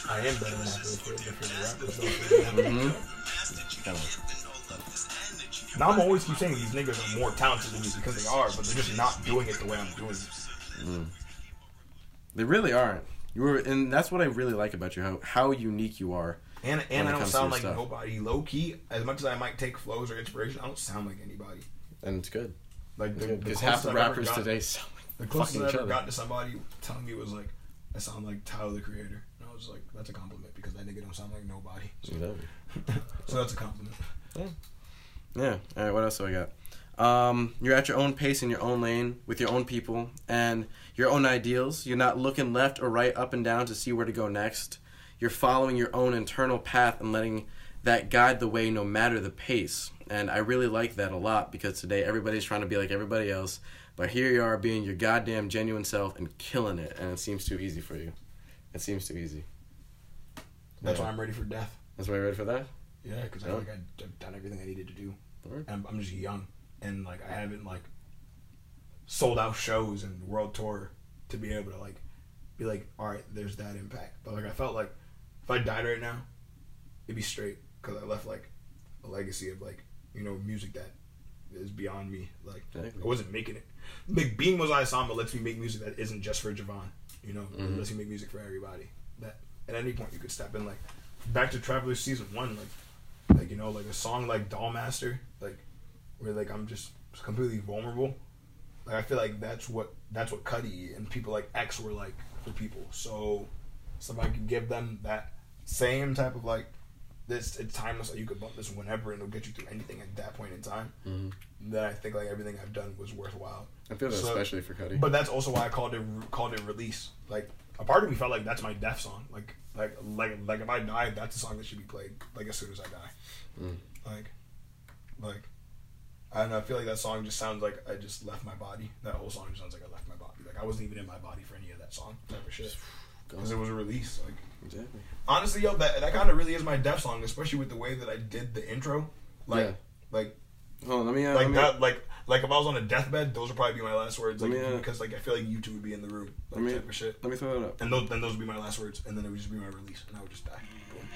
I am better than I feel for the rappers. though. Mm-hmm. Kind of. Now I'm always keep saying these niggas are more talented than me because they are, but they're just not doing it the way I'm doing it. They really aren't. You were, and that's what I really like about you. How how unique you are. And and I don't sound like stuff. nobody. Low key, as much as I might take flows or inspiration, I don't sound like anybody. And it's good. Like Because half the I've rappers got- today sound like the closest I ever other. got to somebody telling me was like, "I sound like Tyler the Creator," and I was like, "That's a compliment because that nigga don't sound like nobody." So, *laughs* Exactly. so that's a compliment. Yeah. All right. What else do I got? Um, you're at your own pace in your own lane with your own people and your own ideals. You're not looking left or right, up and down to see where to go next. You're following your own internal path and letting that guide the way, no matter the pace. And I really like that a lot because today everybody's trying to be like everybody else, but here you are being your goddamn genuine self and killing it. And it seems too easy for you. It seems too easy. That's Yeah. why I'm ready for death. That's why you're ready for that. Yeah, because I Yeah. feel like I- I've done everything I needed to do. Word. I'm, I'm just young, and like I haven't like sold out shows and world tour to be able to like be like, all right, there's that impact. But like I felt like if I died right now, it'd be straight because I left like a legacy of like you know music that is beyond me. Like Exactly. I wasn't making it. Like being Mosiah Sama lets me make music that isn't just for Javon. You know, Mhm. it lets me make music for everybody. That at any point you could step in. Like back to Travelers season one, like like you know like a song like Dollmaster, like where like I'm just completely vulnerable. Like I feel like that's what that's what Cudi and people like X were like for people. So somebody could give them that same type of like this it's timeless. Like you could bump this whenever and it'll get you through anything at that point in time. Mhm. Then I think like everything I've done was worthwhile. I feel that So- especially for Cudi. But that's also why I called it called it release. Like a part of me felt like that's my death song. Like like like like if I die, that's a song that should be played like as soon as I die. Mm. Like like I don't know. I feel like that song just sounds like I just left my body. That whole song just sounds like I left my body. Like I wasn't even in my body for any of that song. Type of shit. *sighs* Because it was a release. Like exactly. honestly, yo, that that kind of really is my death song, especially with the way that I did the intro. Like Yeah. like Hold on, let me. Uh, like let me that like like if I was on a deathbed, those would probably be my last words. Like me, uh, because like I feel like you two would be in the room. Like let me type of shit. let me throw that up. And those then those would be my last words, and then it would just be my release, and I would just die. Boom.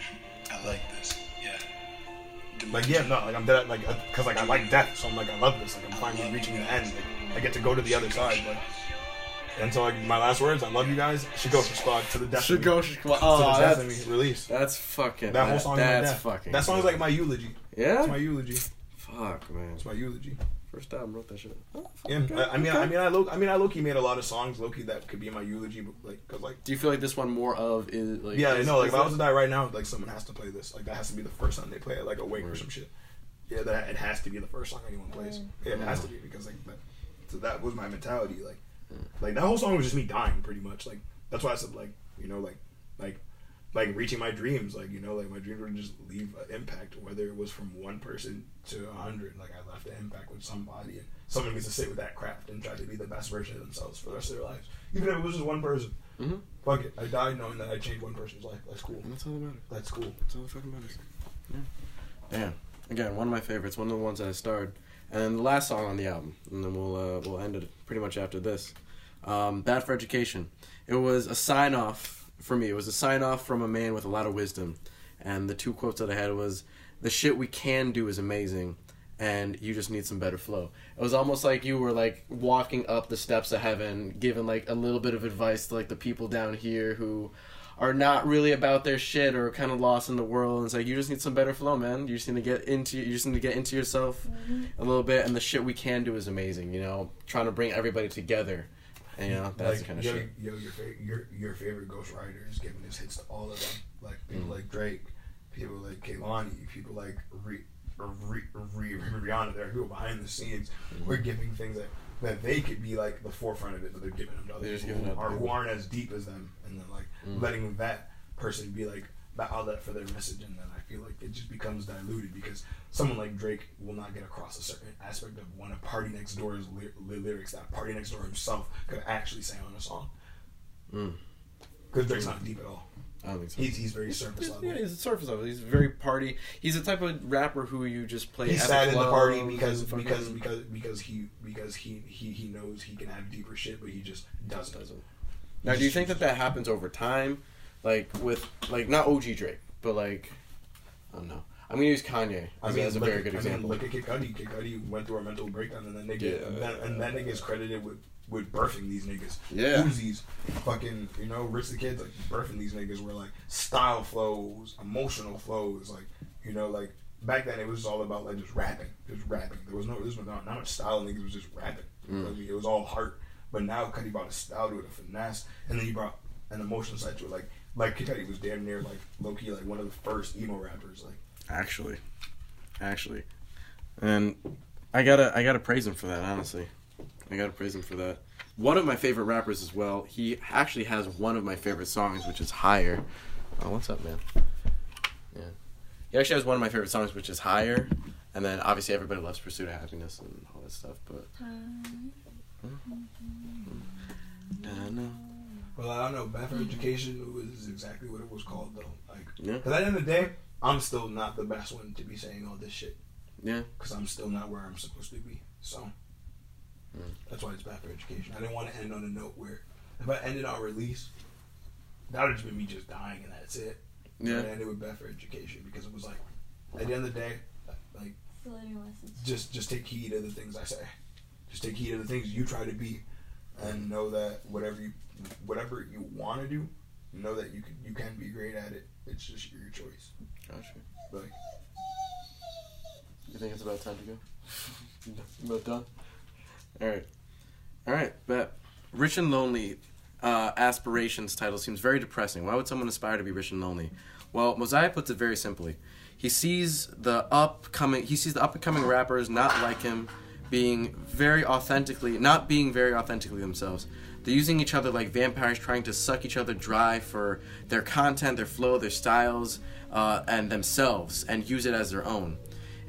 I like this. Like yeah, no, like I'm dead, like uh, because like I like death, so I'm like I love this, like I'm finally reaching the end, like I get to go to the other side, like. And so like my last words, I love you guys. For squad to the death. Of me. go. To the oh, death that's, me. Release. that's fucking. That whole song That's is my death. fucking. That song is like my eulogy. Yeah. It's my eulogy. Fuck man. It's my eulogy. First time wrote that shit. Oh, Yeah, I, I mean, I mean, I low, I mean, I Loki made a lot of songs, Loki that could be my eulogy, but like, cause like, Do you feel like this one more of is like? yeah, is, no, like if I was to die right now, like someone has to play this, like that has to be the first time they play it, like awake or some shit. Yeah, that it has to be the first song anyone plays. Mm. Yeah, it has to be because like that, so that was my mentality. Like, like that whole song was just me dying, pretty much. Like that's why I said like, you know, like, like, like reaching my dreams. Like you know, like my dreams were to just leave an impact, whether it was from one person to a hundred. Like I left an impact with somebody, and someone gets to sit with that craft and try to be the best version of themselves for the rest of their lives, even if it was just one person. Mhm. Fuck it, I died knowing that I changed one person's life. That's cool. And that's all that matters. That's cool. That's all that fucking matters. Yeah. Damn. Again, one of my favorites. One of the ones that I starred, and then the last song on the album, and then we'll uh, we'll end it pretty much after this. Um, Bad for Education. It was a sign off for me. It was a sign off from a man with a lot of wisdom, and the two quotes that I had was, "The shit we can do is amazing." And you just need some better flow. It was almost like you were like walking up the steps of heaven, giving like a little bit of advice to like the people down here who are not really about their shit or kind of lost in the world. And it's like you just need some better flow, man. You just need to get into you just need to get into yourself mm-hmm. a little bit. And the shit we can do is amazing. You know, trying to bring everybody together. And, you know, that's like, kind of yo, shit. Yo, your favorite, your your favorite ghostwriter is giving his hits to all of them. Like people Mm. like Drake, people like Kehlani, people like Re, Re, Re, Rihanna. There are people behind the scenes who are giving things that that they could be like the forefront of it, but they're giving them to other They're people giving who, are, who aren't as deep as them, and then like Mm. letting that person be like the outlet for their message, and then I feel like it just becomes diluted because someone like Drake will not get across a certain aspect of one of PartyNextDoor's ly- ly- lyrics that PartyNextDoor himself could actually say on a song. Mm. Because Drake's not deep at all. I don't think so. He's he's very surface He's, level. yeah, he's surface level. He's very party. He's the type of rapper who you just play. He at sat in the party and because because because because he because he he he knows he can have deeper shit, but he just doesn't. doesn't. Now, do you think that that happens over time, like with like not OG Drake, but like I don't know. I'm gonna use Kanye I mean, as a look very good I example. mean, look at Kid Cudi. Kid Cudi went through a mental breakdown, and then they get Yeah. and, that nigga's credited with with birthing these niggas. Yeah. Uzi's fucking you know Rich the Kid's like birthing these niggas were like style flows, emotional flows, like you know like back then it was all about like just rapping, just rapping. There was no there was not, not much style. Niggas was just rapping. I mm. mean? It was all heart. But now Cudi brought a style to it, a finesse, and then he brought an emotional side to it. Like like Kid Cudi was damn near like low key like one of the first emo rappers. Like Actually, actually, and I gotta I gotta praise him for that. Honestly, I gotta praise him for that. One of my favorite rappers as well. He actually has one of my favorite songs, which is Higher. Oh, what's up, man? Yeah, he actually has one of my favorite songs, which is Higher. And then obviously everybody loves Pursuit of Happiness and all that stuff. But I know. Hmm? Hmm. Hmm. Well, I don't know. Bad for Education was exactly what it was called, though. Like, Yeah. because at the end of the day, I'm still not the best one to be saying all this shit. Yeah. Because I'm still not where I'm supposed to be. So Mm. that's why it's Bad for Education. I didn't want to end on a note where if I ended on release, that would just be me just dying and that's it. Yeah. I ended with Bad for Education because it was like, at the end of the day, like Still learning lessons. just just take heed of the things I say. Just take heed of the things you try to be, and know that whatever you whatever you want to do, know that you can you can be great at it. It's just your choice. Gotcha. Like You think it's about time to go? *laughs* about done? Alright. Alright, But Rich and Lonely uh, Aspirations title seems very depressing. Why would someone aspire to be rich and lonely? Well, Mosiah puts it very simply. He sees the upcoming he sees the up and coming rappers not like him being very authentically not being very authentically themselves. They're using each other like vampires trying to suck each other dry for their content, their flow, their styles, uh, and themselves and use it as their own.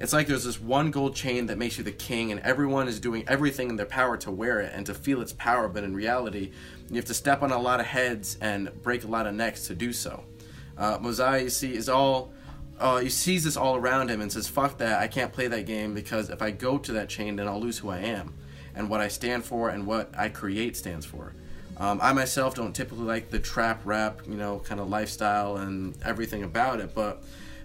It's like there's this one gold chain that makes you the king, and everyone is doing everything in their power to wear it and to feel its power, but in reality, you have to step on a lot of heads and break a lot of necks to do so. Uh, see, is all. Uh, he sees this all around him and says, "Fuck that! I can't play that game because if I go to that chain, then I'll lose who I am, and what I stand for, and what I create stands for." Um, I myself don't typically like the trap rap, you know, kind of lifestyle and everything about it, but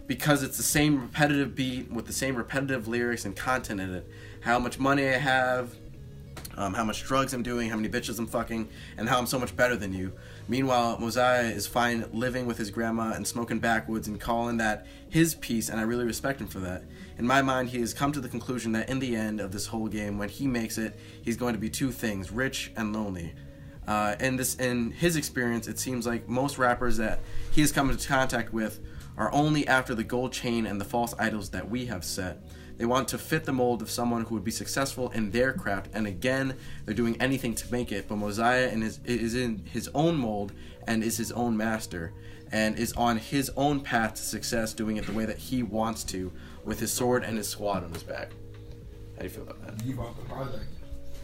because it's the same repetitive beat with the same repetitive lyrics and content in it, how much money I have, um, how much drugs I'm doing, how many bitches I'm fucking, and how I'm so much better than you. Meanwhile, Mosiah is fine living with his grandma and smoking backwoods and calling that his piece, and I really respect him for that. In my mind, he has come to the conclusion that in the end of this whole game, when he makes it, he's going to be two things: rich and lonely. Uh, in this, in his experience, it seems like most rappers that he has come into contact with are only after the gold chain and the false idols that we have set. They want to fit the mold of someone who would be successful in their craft, and again, they're doing anything to make it. But Mosiah in his, is in his own mold and is his own master, and is on his own path to success, doing it the way that he wants to, with his sword and his squad on his back. How do you feel about that? you bought the project.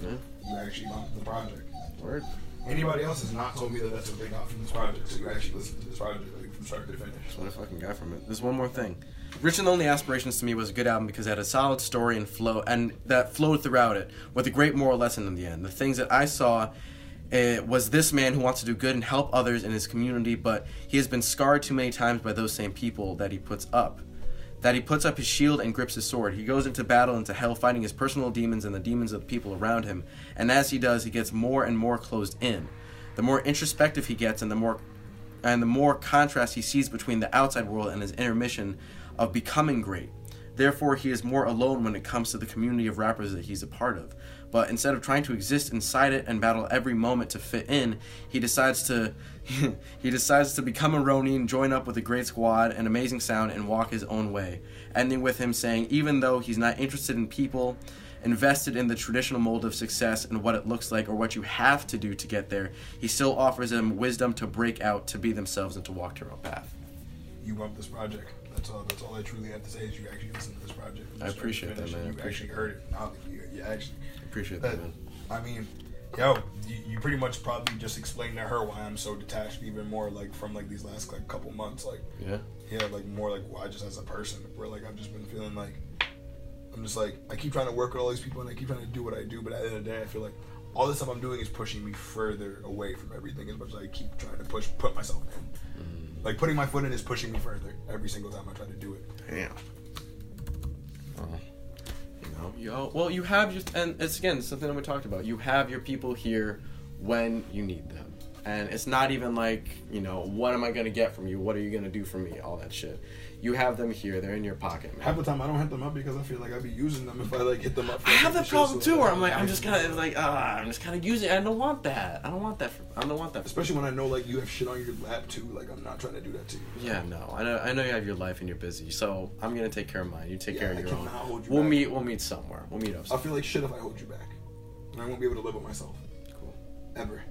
Yeah. You actually bought the project. Word. Anybody else has not told me that that's what they got from this project. So you actually listened to this project like, from start to finish. That's what I fucking got from it. There's one more thing. Rich and Lonely Aspirations to me was a good album because it had a solid story and flow, and that flowed throughout it with a great moral lesson in the end. The things that I saw uh, was this man who wants to do good and help others in his community, but he has been scarred too many times by those same people that he puts up. That he puts up his shield and grips his sword. He goes into battle, into hell, fighting his personal demons and the demons of the people around him. And as he does, he gets more and more closed in. The more introspective he gets, and the more and the more contrast he sees between the outside world and his inner mission of becoming great. Therefore, he is more alone when it comes to the community of rappers that he's a part of. But instead of trying to exist inside it and battle every moment to fit in, he decides to *laughs* he decides to become a Ronin, join up with a great squad, an amazing sound, and walk his own way. Ending with him saying, even though he's not interested in people, invested in the traditional mold of success and what it looks like or what you have to do to get there, he still offers them wisdom to break out, to be themselves, and to walk their own path. You love this project. That's all. That's all I truly have to say is you actually listen to this project. I appreciate that, man. You appreciate actually heard it. Now you, you actually. Appreciate That, that, man. I mean, yo, you, you pretty much probably just explained to her why I'm so detached, even more like from like these last like couple months, like Yeah. yeah, like more like why just as a person, where like I've just been feeling like I'm just like I keep trying to work with all these people and I keep trying to do what I do, but at the end of the day, I feel like all the stuff I'm doing is pushing me further away from everything as much as I keep trying to push put myself in. Mm. Like putting my foot in is pushing me further every single time I try to do it. Damn. Well, you know, yo, well, you have your, and it's again something that we talked about. You have your people here when you need them, and it's not even like you know, what am I gonna get from you? What are you gonna do for me? All that shit. You have them here. They're in your pocket, man. Half the time I don't hit them up because I feel like I'd be using them if I like hit them up. For I have that that problem so too, where I'm like, like, I'm just kind of like, ah, I'm just kind of using. it. I don't want that. I don't want that. For, I don't want that. For, Especially when I know like you have shit on your lap too. Like I'm not trying to do that to you. yeah, no. I know. I know you have your life and you're busy, so I'm gonna take care of mine. You take Yeah, care of I your own. cannot hold you We'll back. meet. We'll meet somewhere. We'll meet up. I feel like shit if I hold you back, and I won't be able to live with myself Cool. ever.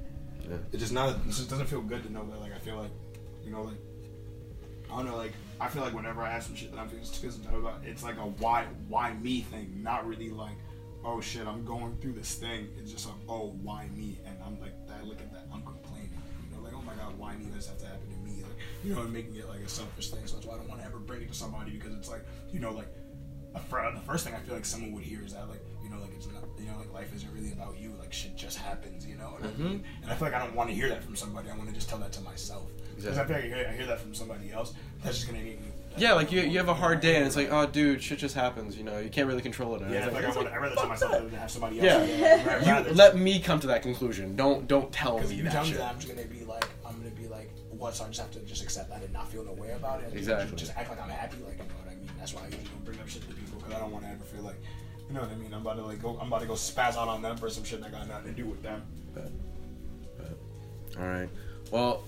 Yeah. It just not. It just doesn't feel good to know that. Like I feel like, you know, like I don't know. Like I feel like whenever I have some shit that I'm feeling type about, it's like a why why me thing. Not really like, oh shit, I'm going through this thing. It's just like oh why me, and I'm like I look at that, I'm complaining. You know, like oh my god, why me? This have to happen to me? Like you know, and making it like a selfish thing. So that's why I don't want to ever bring it to somebody because it's like you know like. The first thing I feel like someone would hear is that like you know like it's not you know like life isn't really about you like shit just happens you know what I mm-hmm. mean and I feel like I don't want to hear that from somebody I want to just tell that to myself because I feel like I hear, I hear that from somebody else that's just gonna make me uh, Yeah, like you, you have a hard day and it's like, oh, dude, shit just happens. You know, you can't really control it. And yeah it's I feel like, like I want I rather tell myself than have somebody else Yeah. I'd you let me come to that conclusion. Don't don't tell me you that tell me that, I'm just gonna be like, I'm gonna be like, what? So I just have to just accept that and not feel no way about it. Exactly. Just, just act like I'm happy, like you know what I mean. That's why I usually don't bring up shit to people because I don't want to ever feel like, you know what I mean. I'm about to like go, I'm about to go spaz out on them for some shit that got nothing to do with them. But, All right. Well,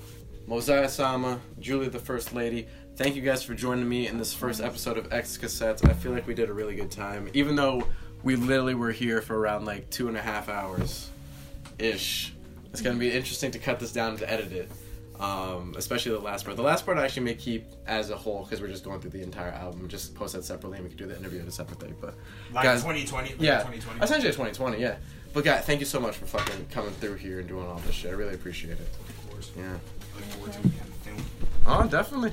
Mosiah Sama, Julie the First Lady, thank you guys for joining me in this first episode of X Cassettes. I feel like we did a really good time, even though we literally were here for around like two and a half hours ish. It's gonna be interesting to cut this down to edit it. Um, especially the last part. The last part I actually may keep as a whole because we're just going through the entire album. Just post that separately, and we can do the interview at a separate thing. But Like guys, 2020, like yeah, 2020. essentially 2020, yeah. But guys, thank you so much for fucking coming through here and doing all this shit. I really appreciate it. Of course. Yeah. Oh, definitely.